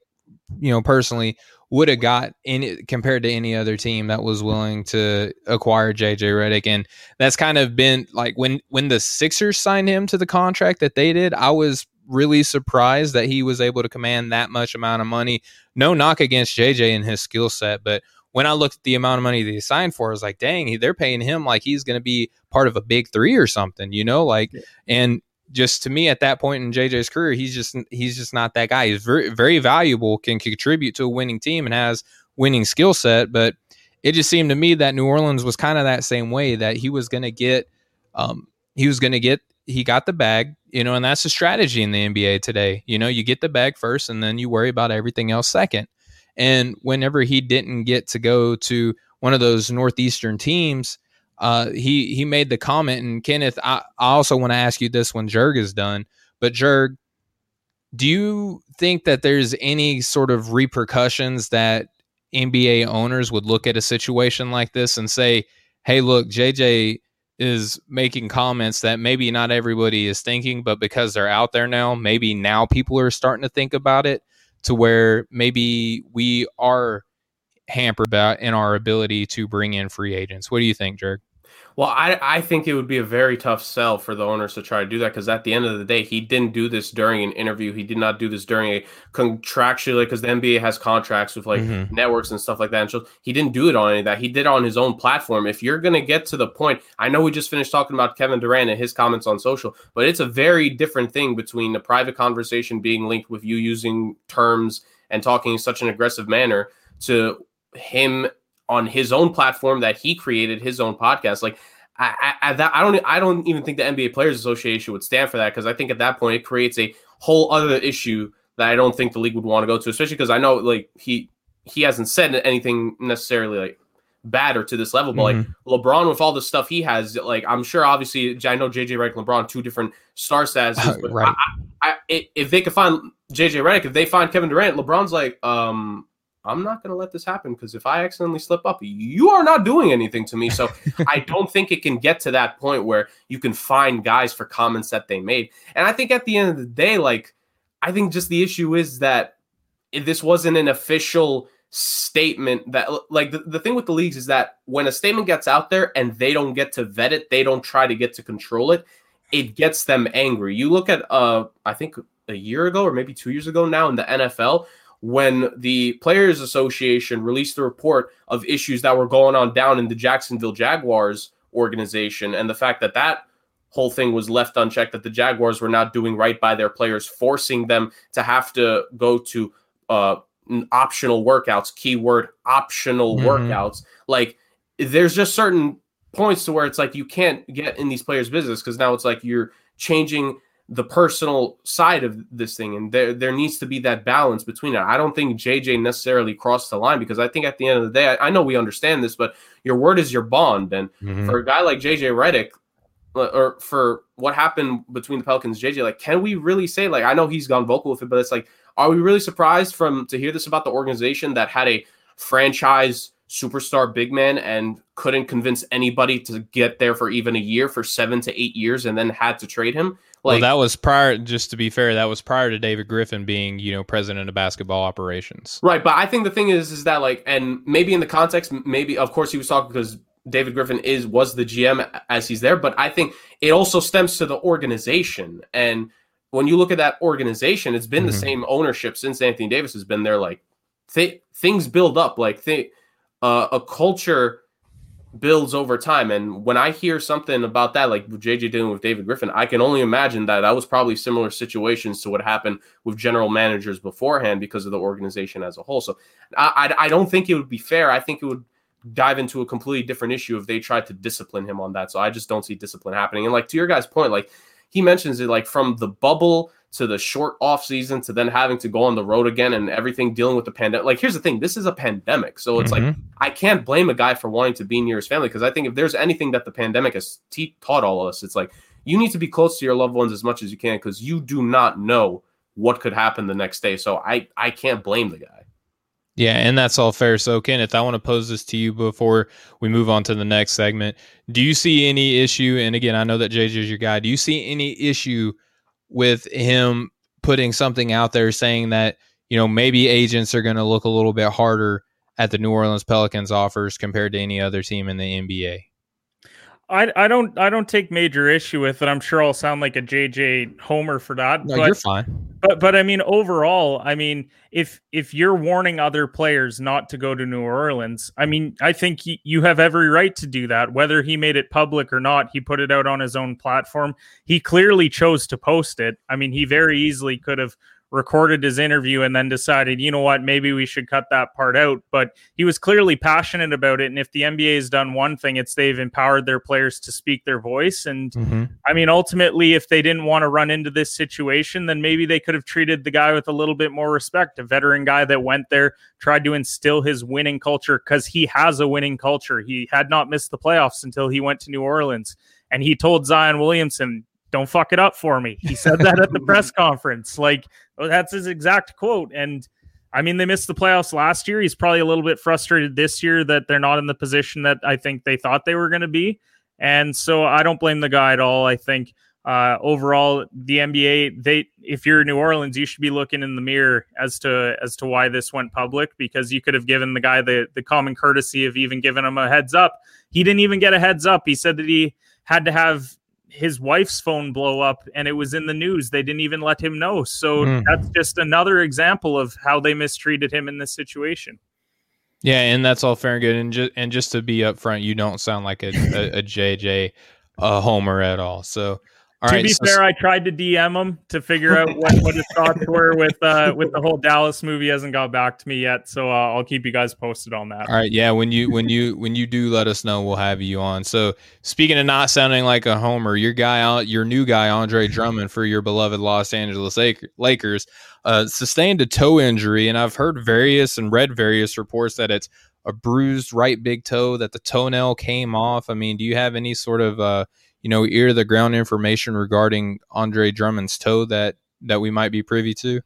you know, personally would have got any compared to any other team that was willing to acquire JJ Redick. And that's kind of been like when when the Sixers signed him to the contract that they did, I was really surprised that he was able to command that much amount of money. No knock against JJ and his skill set, but when I looked at the amount of money that he signed for, I was like, dang, they're paying him like he's going to be part of a big three or something, you know, like, and just to me at that point in JJ's career, he's just, he's just not that guy. He's very, very valuable, can contribute to a winning team and has winning skill set. But it just seemed to me that New Orleans was kind of that same way that he was going to get, um, he was going to get, he got the bag, you know, and that's the strategy in the NBA today. You know, you get the bag first and then you worry about everything else second. And whenever he didn't get to go to one of those Northeastern teams, uh, he he made the comment, and Kenneth, I, I also want to ask you this when Jurg is done, but Jurg, do you think that there's any sort of repercussions that NBA owners would look at a situation like this and say, "Hey, look, JJ is making comments that maybe not everybody is thinking, but because they're out there now, maybe now people are starting to think about it to where maybe we are hampered about in our ability to bring in free agents. What do you think, Jurg? Well, I, I think it would be a very tough sell for the owners to try to do that because at the end of the day, he didn't do this during an interview. He did not do this during a contractually because the NBA has contracts with like mm-hmm. networks and stuff like that. And so he didn't do it on any of that. He did it on his own platform. If you're gonna get to the point, I know we just finished talking about Kevin Durant and his comments on social, but it's a very different thing between a private conversation being linked with you using terms and talking in such an aggressive manner to him on his own platform that he created, his own podcast. Like I, I, that, I don't, I don't even think the NBA Players Association would stand for that because I think at that point it creates a whole other issue that I don't think the league would want to go to, especially because I know like he he hasn't said anything necessarily like bad or to this level, but mm-hmm. like LeBron with all the stuff he has, like I'm sure obviously I know JJ Redick and LeBron two different star statuses, (laughs) but right. I, I, if they could find JJ Redick, if they find Kevin Durant, LeBron's like, um, I'm not going to let this happen because if I accidentally slip up, you are not doing anything to me. So (laughs) I don't think it can get to that point where you can find guys for comments that they made. And I think at the end of the day, like, I think just the issue is that this wasn't an official statement that like the, the thing with the leagues is that when a statement gets out there and they don't get to vet it they don't try to get to control it it gets them angry you look at uh i think a year ago or maybe two years ago now in the nfl when the Players Association released the report of issues that were going on down in the Jacksonville Jaguars organization and the fact that that whole thing was left unchecked that the Jaguars were not doing right by their players forcing them to have to go to uh, optional workouts keyword optional mm-hmm. workouts like there's just certain points to where it's like you can't get in these players business because now it's like you're changing the personal side of this thing and there there needs to be that balance between it. I don't think JJ necessarily crossed the line because I think at the end of the day I, I know we understand this but your word is your bond and mm-hmm. for a guy like JJ Redick uh, or for what happened between the Pelicans JJ like can we really say like I know he's gone vocal with it but it's like are we really surprised from to hear this about the organization that had a franchise superstar big man and couldn't convince anybody to get there for even a year for 7 to 8 years and then had to trade him like, well, that was prior. Just to be fair, that was prior to David Griffin being, you know, president of basketball operations. Right, but I think the thing is, is that like, and maybe in the context, maybe of course he was talking because David Griffin is was the GM as he's there, but I think it also stems to the organization. And when you look at that organization, it's been mm-hmm. the same ownership since Anthony Davis has been there. Like, th- things build up. Like, th- uh, a culture builds over time. And when I hear something about that, like JJ dealing with David Griffin, I can only imagine that that was probably similar situations to what happened with general managers beforehand because of the organization as a whole. So I, I, I don't think it would be fair. I think it would dive into a completely different issue if they tried to discipline him on that. So I just don't see discipline happening. And like to your guys' point, like he mentions it like from the bubble to the short off season to then having to go on the road again and everything dealing with the pandemic. Like, here's the thing: this is a pandemic, so it's mm-hmm. like I can't blame a guy for wanting to be near his family because I think if there's anything that the pandemic has te- taught all of us, it's like you need to be close to your loved ones as much as you can because you do not know what could happen the next day. So I I can't blame the guy. Yeah, and that's all fair. So, Kenneth, I want to pose this to you before we move on to the next segment. Do you see any issue? And again, I know that JJ is your guy. Do you see any issue with him putting something out there saying that you know maybe agents are going to look a little bit harder at the New Orleans Pelicans offers compared to any other team in the NBA. I, I don't I don't take major issue with it. I'm sure I'll sound like a JJ homer for that. No, but, you're fine. But but I mean overall, I mean if if you're warning other players not to go to New Orleans, I mean I think he, you have every right to do that. Whether he made it public or not, he put it out on his own platform. He clearly chose to post it. I mean, he very easily could have recorded his interview and then decided, you know what, maybe we should cut that part out. But he was clearly passionate about it. And if the NBA has done one thing, it's they've empowered their players to speak their voice. And mm-hmm. I mean, ultimately, if they didn't want to run into this situation, then maybe they could have treated the guy with a little bit more respect. A veteran guy that went there, tried to instill his winning culture because he has a winning culture. He had not missed the playoffs until he went to New Orleans. And he told Zion Williamson, don't fuck it up for me. He said that at the (laughs) press conference. Like oh, that's his exact quote. And I mean, they missed the playoffs last year. He's probably a little bit frustrated this year that they're not in the position that I think they thought they were going to be. And so I don't blame the guy at all. I think uh, overall, the NBA, they if you're New Orleans, you should be looking in the mirror as to as to why this went public because you could have given the guy the the common courtesy of even giving him a heads up. He didn't even get a heads up. He said that he had to have his wife's phone blow up and it was in the news. They didn't even let him know. So mm. that's just another example of how they mistreated him in this situation. Yeah, and that's all fair and good. And just and just to be upfront, you don't sound like a, a, a JJ a homer at all. So all to right, be so, fair, I tried to DM him to figure out what, what his thoughts were with uh, with the whole Dallas movie. He hasn't got back to me yet, so uh, I'll keep you guys posted on that. All right, yeah. When you when you when you do let us know, we'll have you on. So speaking of not sounding like a homer, your guy out, your new guy Andre Drummond for your beloved Los Angeles Lakers uh, sustained a toe injury, and I've heard various and read various reports that it's a bruised right big toe that the toenail came off. I mean, do you have any sort of uh, you know, ear to the ground information regarding Andre Drummond's toe that that we might be privy to?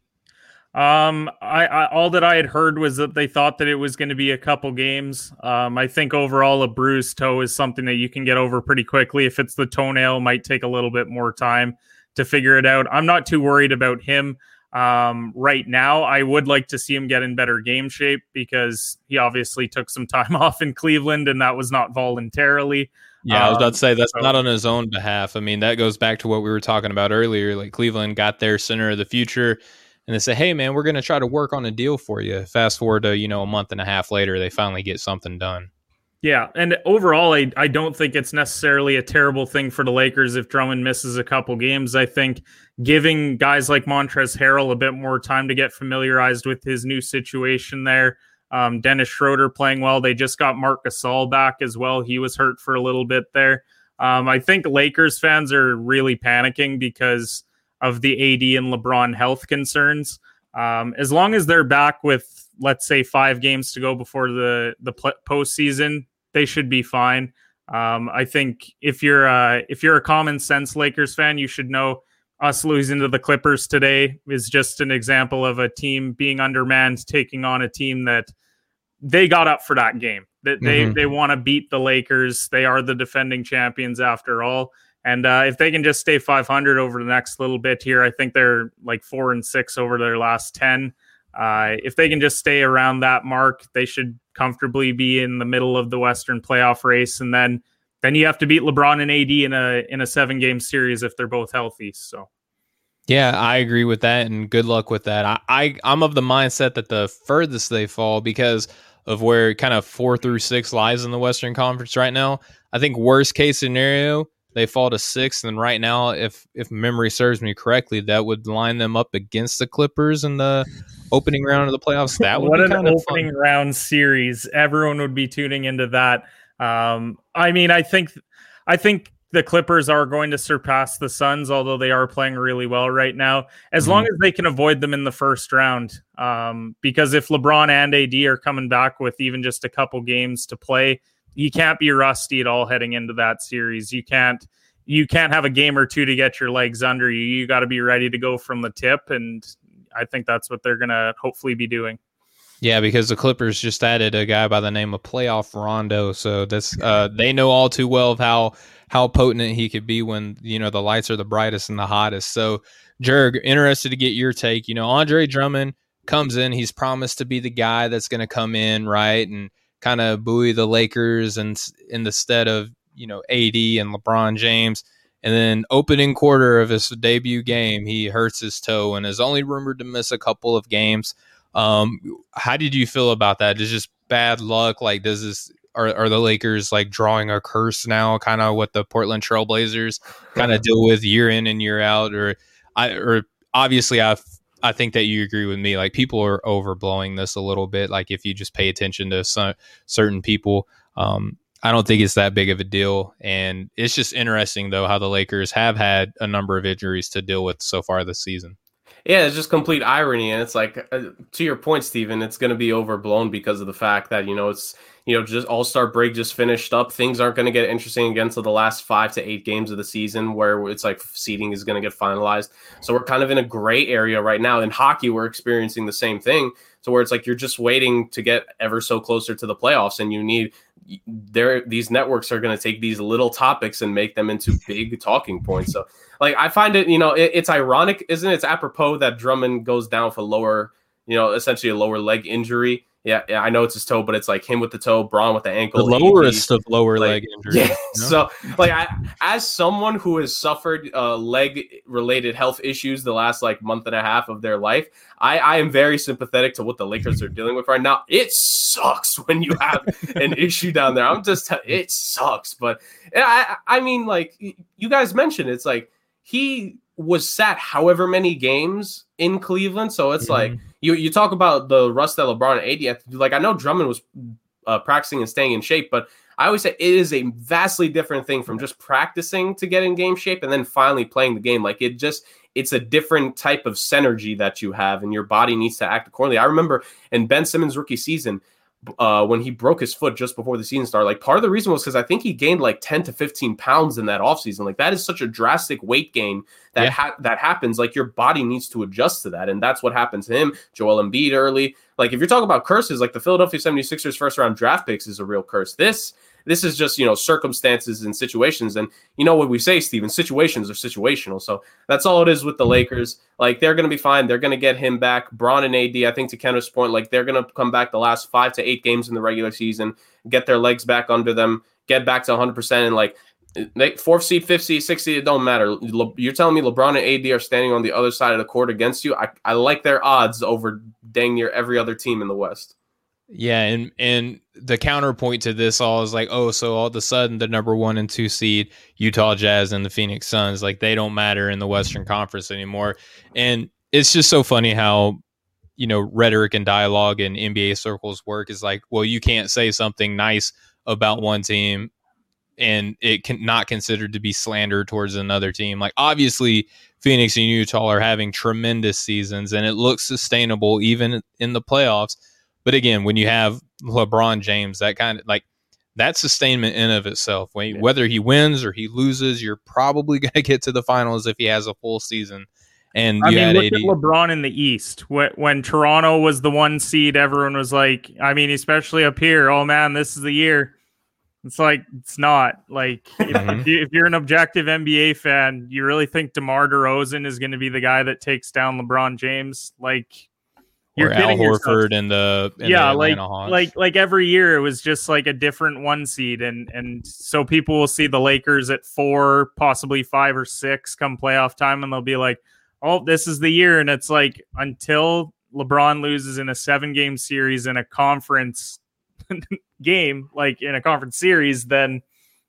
Um, I, I, all that I had heard was that they thought that it was going to be a couple games. Um, I think overall a bruised toe is something that you can get over pretty quickly. If it's the toenail, might take a little bit more time to figure it out. I'm not too worried about him um, right now. I would like to see him get in better game shape because he obviously took some (laughs) time off in Cleveland and that was not voluntarily. Yeah, I was about to say that's um, not on his own behalf. I mean, that goes back to what we were talking about earlier. Like Cleveland got their center of the future and they say, "Hey, man, we're going to try to work on a deal for you." Fast forward to you know a month and a half later, they finally get something done. Yeah, and overall, I I don't think it's necessarily a terrible thing for the Lakers if Drummond misses a couple games. I think giving guys like Montrezl Harrell a bit more time to get familiarized with his new situation there um, Dennis Schroeder playing well. They just got Marc Gasol back as well. He was hurt for a little bit there. Um, I think Lakers fans are really panicking because of the AD and LeBron health concerns. Um, as long as they're back with, let's say, five games to go before the the postseason, they should be fine. Um, I think if you're if you're a common sense Lakers fan, you should know us losing to the Clippers today is just an example of a team being undermanned, taking on a team that they got up for that game. That they mm-hmm. they want to beat the Lakers. They are the defending champions after all. And uh, if they can just stay 500 over the next little bit here, I think they're like four and six over their last 10. Uh, if they can just stay around that mark, they should comfortably be in the middle of the Western playoff race. And then then you have to beat LeBron and AD in a in a seven game series if they're both healthy. So. Yeah, I agree with that, and good luck with that. I, I I'm of the mindset that the furthest they fall because of where kind of four through six lies in the Western Conference right now. I think worst case scenario they fall to six, and right now, if if memory serves me correctly, that would line them up against the Clippers in the opening round of the playoffs. That would what an opening fun. round series! Everyone would be tuning into that. Um, I mean, I think, I think the Clippers are going to surpass the Suns, although they are playing really well right now. As mm-hmm. long as they can avoid them in the first round, um, because if LeBron and AD are coming back with even just a couple games to play, you can't be rusty at all heading into that series. You can't you can't have a game or two to get your legs under you. You got to be ready to go from the tip, and I think that's what they're going to hopefully be doing. Yeah, because the Clippers just added a guy by the name of Playoff Rondo, so that's uh, they know all too well of how how potent he could be when you know the lights are the brightest and the hottest. So, Jurg, interested to get your take. You know, Andre Drummond comes in, he's promised to be the guy that's going to come in right and kind of buoy the Lakers and in the stead of you know AD and LeBron James. And then opening quarter of his debut game, he hurts his toe and is only rumored to miss a couple of games. Um, how did you feel about that? Is just bad luck? Like, does this are, are the Lakers like drawing a curse now? Kind of what the Portland Trailblazers kind of deal with year in and year out, or I or obviously I I think that you agree with me. Like people are overblowing this a little bit. Like if you just pay attention to some, certain people, um, I don't think it's that big of a deal. And it's just interesting though how the Lakers have had a number of injuries to deal with so far this season. Yeah, it's just complete irony, and it's like uh, to your point, Stephen. It's going to be overblown because of the fact that you know it's you know just All Star break just finished up. Things aren't going to get interesting again until the last five to eight games of the season, where it's like seeding is going to get finalized. So we're kind of in a gray area right now. In hockey, we're experiencing the same thing. So where it's like you're just waiting to get ever so closer to the playoffs, and you need there. These networks are going to take these little topics and make them into big talking points. So like I find it, you know, it, it's ironic, isn't it? It's apropos that Drummond goes down for lower, you know, essentially a lower leg injury. Yeah, yeah, I know it's his toe, but it's like him with the toe, Bron with the ankle. The lowest of lower like, leg injuries. Yeah. (laughs) Know? So, like, I, as someone who has suffered uh, leg related health issues the last like month and a half of their life, I, I am very sympathetic to what the Lakers are dealing with right now. It sucks (laughs) when you have an issue down there. I'm just, it sucks. But I, I mean, like, you guys mentioned, it's like, he was sat however many games in Cleveland. So it's mm-hmm. like you you talk about the rust that LeBron and AD have to do. Like I know Drummond was uh, practicing and staying in shape, but I always say it is a vastly different thing from just practicing to get in game shape and then finally playing the game. Like it just it's a different type of synergy that you have, and your body needs to act accordingly. I remember in Ben Simmons' rookie season, uh, when he broke his foot just before the season started. Like part of the reason was because I think he gained like 10 to 15 pounds in that offseason. Like that is such a drastic weight gain that yeah. ha- that happens. Like your body needs to adjust to that. And that's what happened to him. Joel Embiid early. Like if you're talking about curses, like the Philadelphia 76ers first round draft picks is a real curse. This this is just, you know, circumstances and situations. And you know what we say, Stephen, situations are situational. So that's all it is with the mm-hmm. Lakers. Like they're going to be fine. They're going to get him back. Bron and AD, I think to Kenneth's point, like they're going to come back the last five to eight games in the regular season, get their legs back under them, get back to 100%. And like, fourth seed, fifth seed, sixth seed, it don't matter. Le- you're telling me LeBron and AD are standing on the other side of the court against you. I, I like their odds over dang near every other team in the West. Yeah, and and the counterpoint to this all is like, oh, so all of a sudden the number one and two seed Utah Jazz and the Phoenix Suns, like they don't matter in the Western Conference anymore. And it's just so funny how you know rhetoric and dialogue in NBA circles work is like, well, you can't say something nice about one team and it can not considered to be slander towards another team. Like obviously Phoenix and Utah are having tremendous seasons and it looks sustainable even in the playoffs but again, when you have LeBron James, that kind of like that sustainment in of itself, whether he wins or he loses, you're probably (laughs) going to get to the finals if he has a full season. And I mean, look 80. at LeBron in the East. When, when Toronto was the one seed, everyone was like, I mean, especially up here, oh man, this is the year. It's like it's not like if, mm-hmm. if, you, are an objective NBA fan, you really think DeMar DeRozan is going to be the guy that takes down LeBron James? Like you're or Al Horford in the yeah, the like Hawks. like like every year it was just like a different one seed, and and so people will see the Lakers at four, possibly five or six come playoff time, and they'll be like, "Oh, this is the year," and it's like until LeBron loses in a seven game series in a conference (laughs) game, like in a conference series, then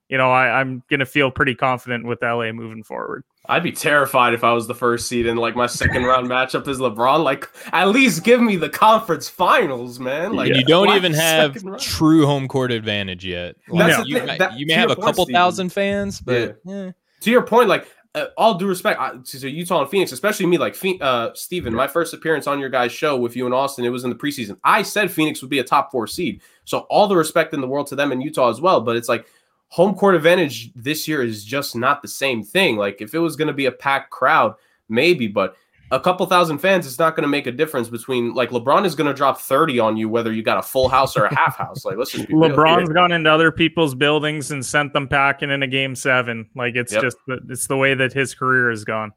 you know I, I'm gonna feel pretty confident with LA moving forward. I'd be terrified if I was the first seed and like my second round matchup is LeBron. Like, at least give me the conference finals, man. Like, you don't even have true home court advantage yet. Like, no. you, that, you, may have a point, couple Stephen. thousand fans, but yeah. Eh. to your point, like uh, all due respect I, to Utah and Phoenix, especially me, like uh, Stephen, my first appearance on your guys' show with you in Austin, it was in the preseason. I said Phoenix would be a top four seed, so all the respect in the world to them in Utah as well. But it's like home court advantage this year is just not the same thing. Like if it was going to be a packed crowd, maybe, but a couple thousand fans, it's not going to make a difference between like LeBron is going to drop 30 on you, whether you got a full house or a half house. Like, let's just LeBron's gone into other people's buildings and sent them packing in a game seven. Like, it's yep. just, it's the way that his career has gone.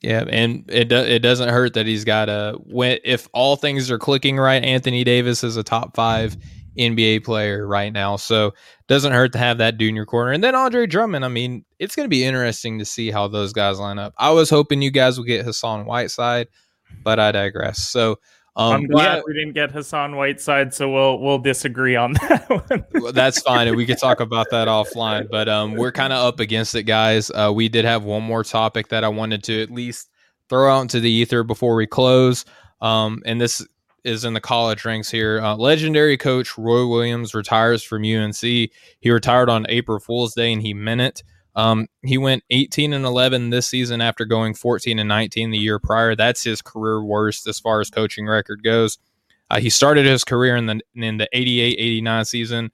Yeah, and it do, it doesn't hurt that he's got a when if all things are clicking right. Anthony Davis is a top five NBA player right now. So doesn't hurt to have that dude in your corner. And then Andre Drummond, I mean, it's going to be interesting to see how those guys line up. I was hoping you guys would get Hassan Whiteside, but I digress. So um, I'm glad yeah, we didn't get Hassan Whiteside, so we'll we'll disagree on (laughs) that one. that's fine, and we could talk about that offline. But um, we're kind of up against it, guys. Uh, we did have one more topic that I wanted to at least throw out into the ether before we close. Um, and this is in the college ranks here. Uh, legendary coach Roy Williams retires from UNC. He retired on April Fool's Day, and he meant it. Um, he went 18 and 11 this season after going 14 and 19 the year prior. That's his career worst as far as coaching record goes. Uh, he started his career in the in the 88 89 season,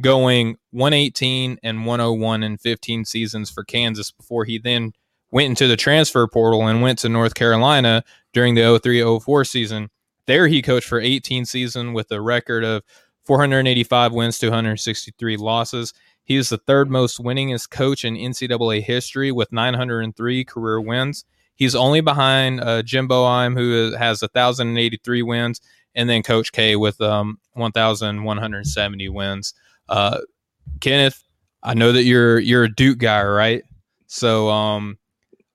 going 118 and 101 in 15 seasons for Kansas before he then went into the transfer portal and went to North Carolina during the 03 04 season. There he coached for 18 seasons with a record of 485 wins to 163 losses. He is the third most winningest coach in NCAA history with 903 career wins. He's only behind uh, Jim Boeheim, who has 1,083 wins, and then Coach K with um, 1,170 wins. Uh, Kenneth, I know that you're you're a Duke guy, right? So um,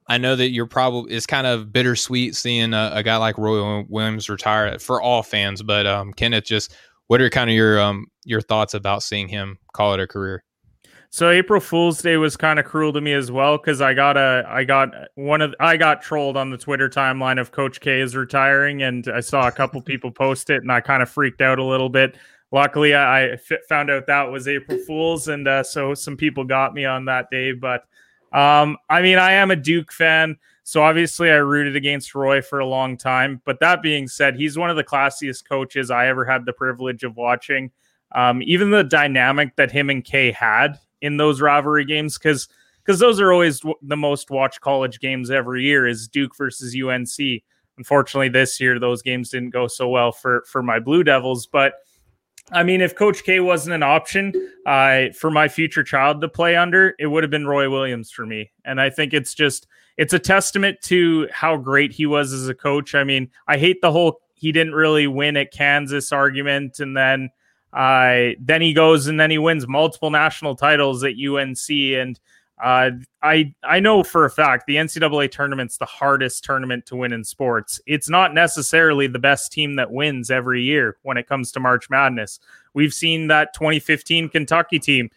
I know that you're probably it's kind of bittersweet seeing a, a, guy like Roy Williams retire for all fans. But um, Kenneth, just what are kind of your um your thoughts about seeing him call it a career? So April Fool's Day was kind of cruel to me as well because I got a I got one of I got trolled on the Twitter timeline of Coach K is retiring, and I saw a couple people post it, and I kind of freaked out a little bit. Luckily, I, found out that was April Fool's, and uh, so some people got me on that day. But um, I mean, I am a Duke fan, so obviously I rooted against Roy for a long time. But that being said, he's one of the classiest coaches I ever had the privilege of watching. Um, even the dynamic that him and K had in those rivalry games because because those are always the most watched college games every year is Duke versus UNC. Unfortunately, this year those games didn't go so well for for my Blue Devils, but I mean, if Coach K wasn't an option uh, for my future child to play under, it would have been Roy Williams for me. And I think it's just it's a testament to how great he was as a coach. I mean, I hate the whole he didn't really win at Kansas argument, and then uh, then he goes and then he wins multiple national titles at UNC. And uh, I I know for a fact the NCAA tournament's the hardest tournament to win in sports. It's not necessarily the best team that wins every year when it comes to March Madness. We've seen that 2015 Kentucky team.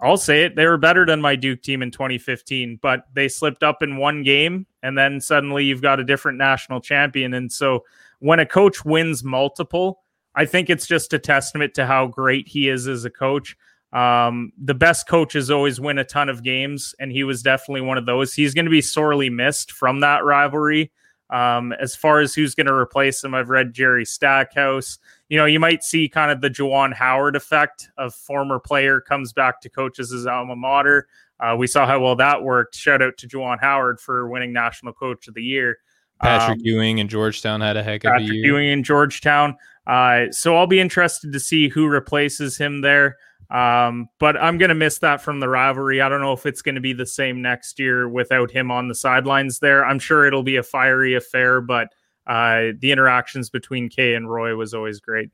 I'll say it, they were better than my Duke team in 2015, but they slipped up in one game, and then suddenly you've got a different national champion. And so when a coach wins multiple, I think it's just a testament to how great he is as a coach. Um, the best coaches always win a ton of games, and he was definitely one of those. He's going to be sorely missed from that rivalry. Um, as far as who's going to replace him, I've read Jerry Stackhouse. You know, you might see kind of the Juwan Howard effect of former player comes back to coaches his alma mater. Uh, we saw how well that worked. Shout out to Juwan Howard for winning National Coach of the Year. Patrick um, Ewing and Georgetown had a heck of Patrick a year. Ewing in Georgetown. Uh, so I'll be interested to see who replaces him there. Um, but I'm going to miss that from the rivalry. I don't know if it's going to be the same next year without him on the sidelines there. I'm sure it'll be a fiery affair, but uh, the interactions between K and Roy was always great.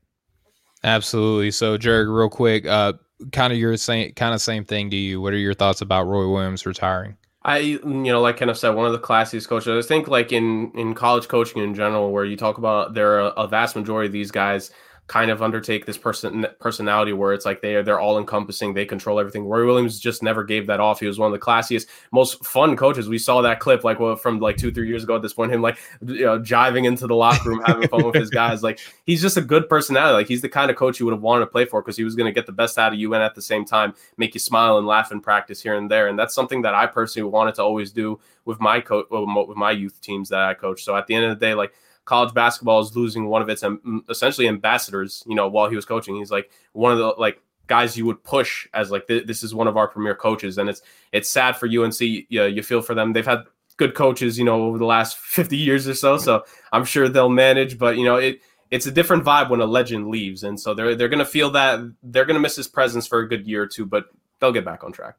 Absolutely. So, Jared, real quick, uh, kind of your same kind of same thing to you. What are your thoughts about Roy Williams retiring? I, you know, like kind of said, one of the classiest coaches. I think, like in in college coaching in general, where you talk about there are a vast majority of these guys kind of undertake this person personality where it's like they are they're all encompassing, they control everything. Roy Williams just never gave that off. He was one of the classiest, most fun coaches. We saw that clip like well, from like two three years ago at this point, him like you know jiving into the locker room, having fun with his (laughs) guys. Like he's just a good personality. Like he's the kind of coach you would have wanted to play for because he was going to get the best out of you and at the same time make you smile and laugh in practice here and there. And that's something that I personally wanted to always do with my coach with my youth teams that I coach. So at the end of the day, like college basketball is losing one of its um, essentially ambassadors. You know, while he was coaching, he's like one of the like guys you would push as like this is one of our premier coaches, and it's it's sad for UNC. You, you feel for them. They've had good coaches, you know, over the last (laughs) 50 years or so. So I'm sure they'll manage, but you know, it it's a different vibe when a legend leaves, and so they're they're gonna feel that they're gonna miss his presence for a good year or two, but they'll get back on track.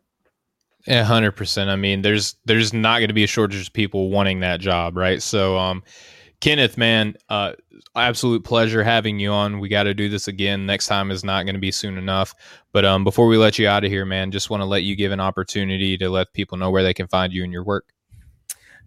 A hundred percent. I mean, there's there's not going to be a shortage of people wanting that job, right? So, um, Kenneth, man, uh, absolute pleasure having you on. We got to do this again. Next time is not going to be soon enough. But um, before we let you out of here, man, just want to let you give an opportunity to let people know where they can find you and your work.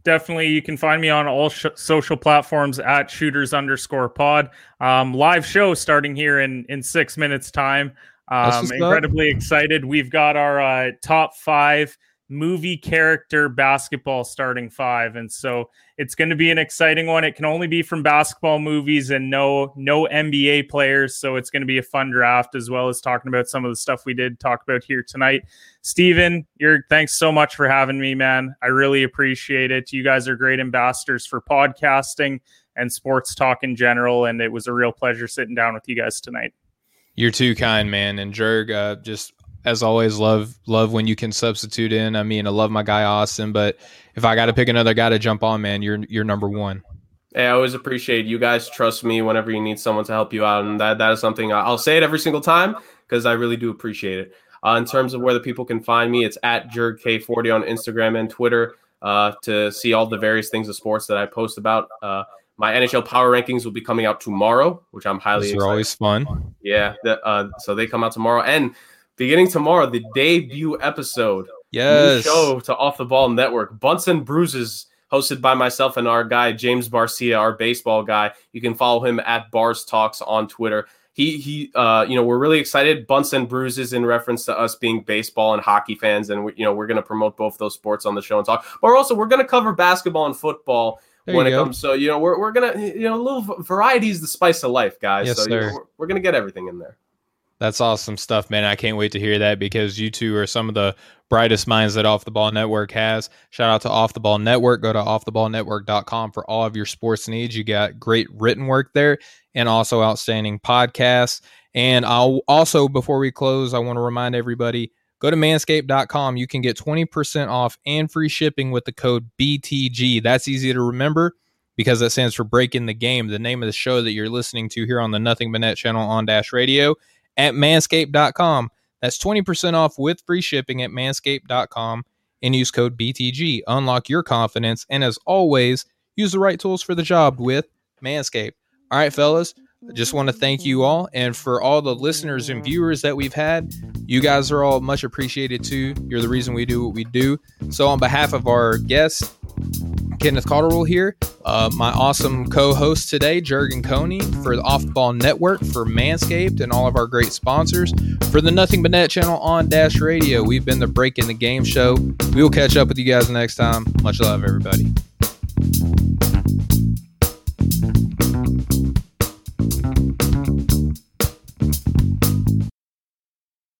Definitely, you can find me on all sh- social platforms at shooters underscore pod. Um, live show starting here in in six minutes time. Um, incredibly excited. We've got our uh, top five movie character basketball starting five. And so it's going to be an exciting one. It can only be from basketball movies and no no NBA players. So it's going to be a fun draft as well as talking about some of the stuff we did talk about here tonight. Stephen, you're thanks so much for having me, man. I really appreciate it. You guys are great ambassadors for podcasting and sports talk in general. And it was a real pleasure sitting down with you guys tonight. You're too kind, man. And Jurg, uh, just as always, love love when you can substitute in. I mean, I love my guy Austin, but if I got to pick another guy to jump on, man, you're you're number one. Hey, I always appreciate you guys trust me whenever you need someone to help you out, and that that is something I'll say it every single time because I really do appreciate it. Uh, in terms of where the people can find me, it's at JergK40 on Instagram and Twitter uh, to see all the various things of sports that I post about. Uh, my NHL power rankings will be coming out tomorrow, which I'm highly. These are always fun. Yeah, the, uh, so they come out tomorrow, and beginning tomorrow, the debut episode. Yes. show to Off the Ball Network. Bunts and Bruises, hosted by myself and our guy, James Barcia, our baseball guy. You can follow him at Bars Talks on Twitter. He, he, uh, you know, we're really excited. Bunts and Bruises in reference to us being baseball and hockey fans, and we, you know, we're going to promote both those sports on the show and talk. But also, we're going to cover basketball and football there when it go. comes. So, you know, we're, we're gonna, you know, a little variety is the spice of life, guys. Yes, so, sir. You know, we're, we're gonna get everything in there. That's awesome stuff, man. I can't wait to hear that because you two are some of the brightest minds that Off the Ball Network has. Shout out to Off the Ball Network. Go to offtheballnetwork.com for all of your sports needs. You got great written work there and also outstanding podcasts. And I'll also, before we close, I want to remind everybody go to manscaped.com. You can get 20% off and free shipping with the code BTG. That's easy to remember because that stands for Breaking the Game, the name of the show that you're listening to here on the Nothing But Net channel on Dash Radio at manscaped.com. That's 20% off with free shipping at manscaped.com and use code BTG. Unlock your confidence. And as always, use the right tools for the job with Manscaped. All right, fellas, just want to thank you all. And for all the listeners and viewers that we've had, you guys are all much appreciated too. You're the reason we do what we do. So, on behalf of our guests, Kenneth Cotterill here, uh, my awesome co-host today, Jurgen Koni, for the Off the Ball Network, for Manscaped, and all of our great sponsors. For the Nothing But Net channel on Dash Radio, we've been the Breaking the Game show. We will catch up with you guys next time. Much love, everybody.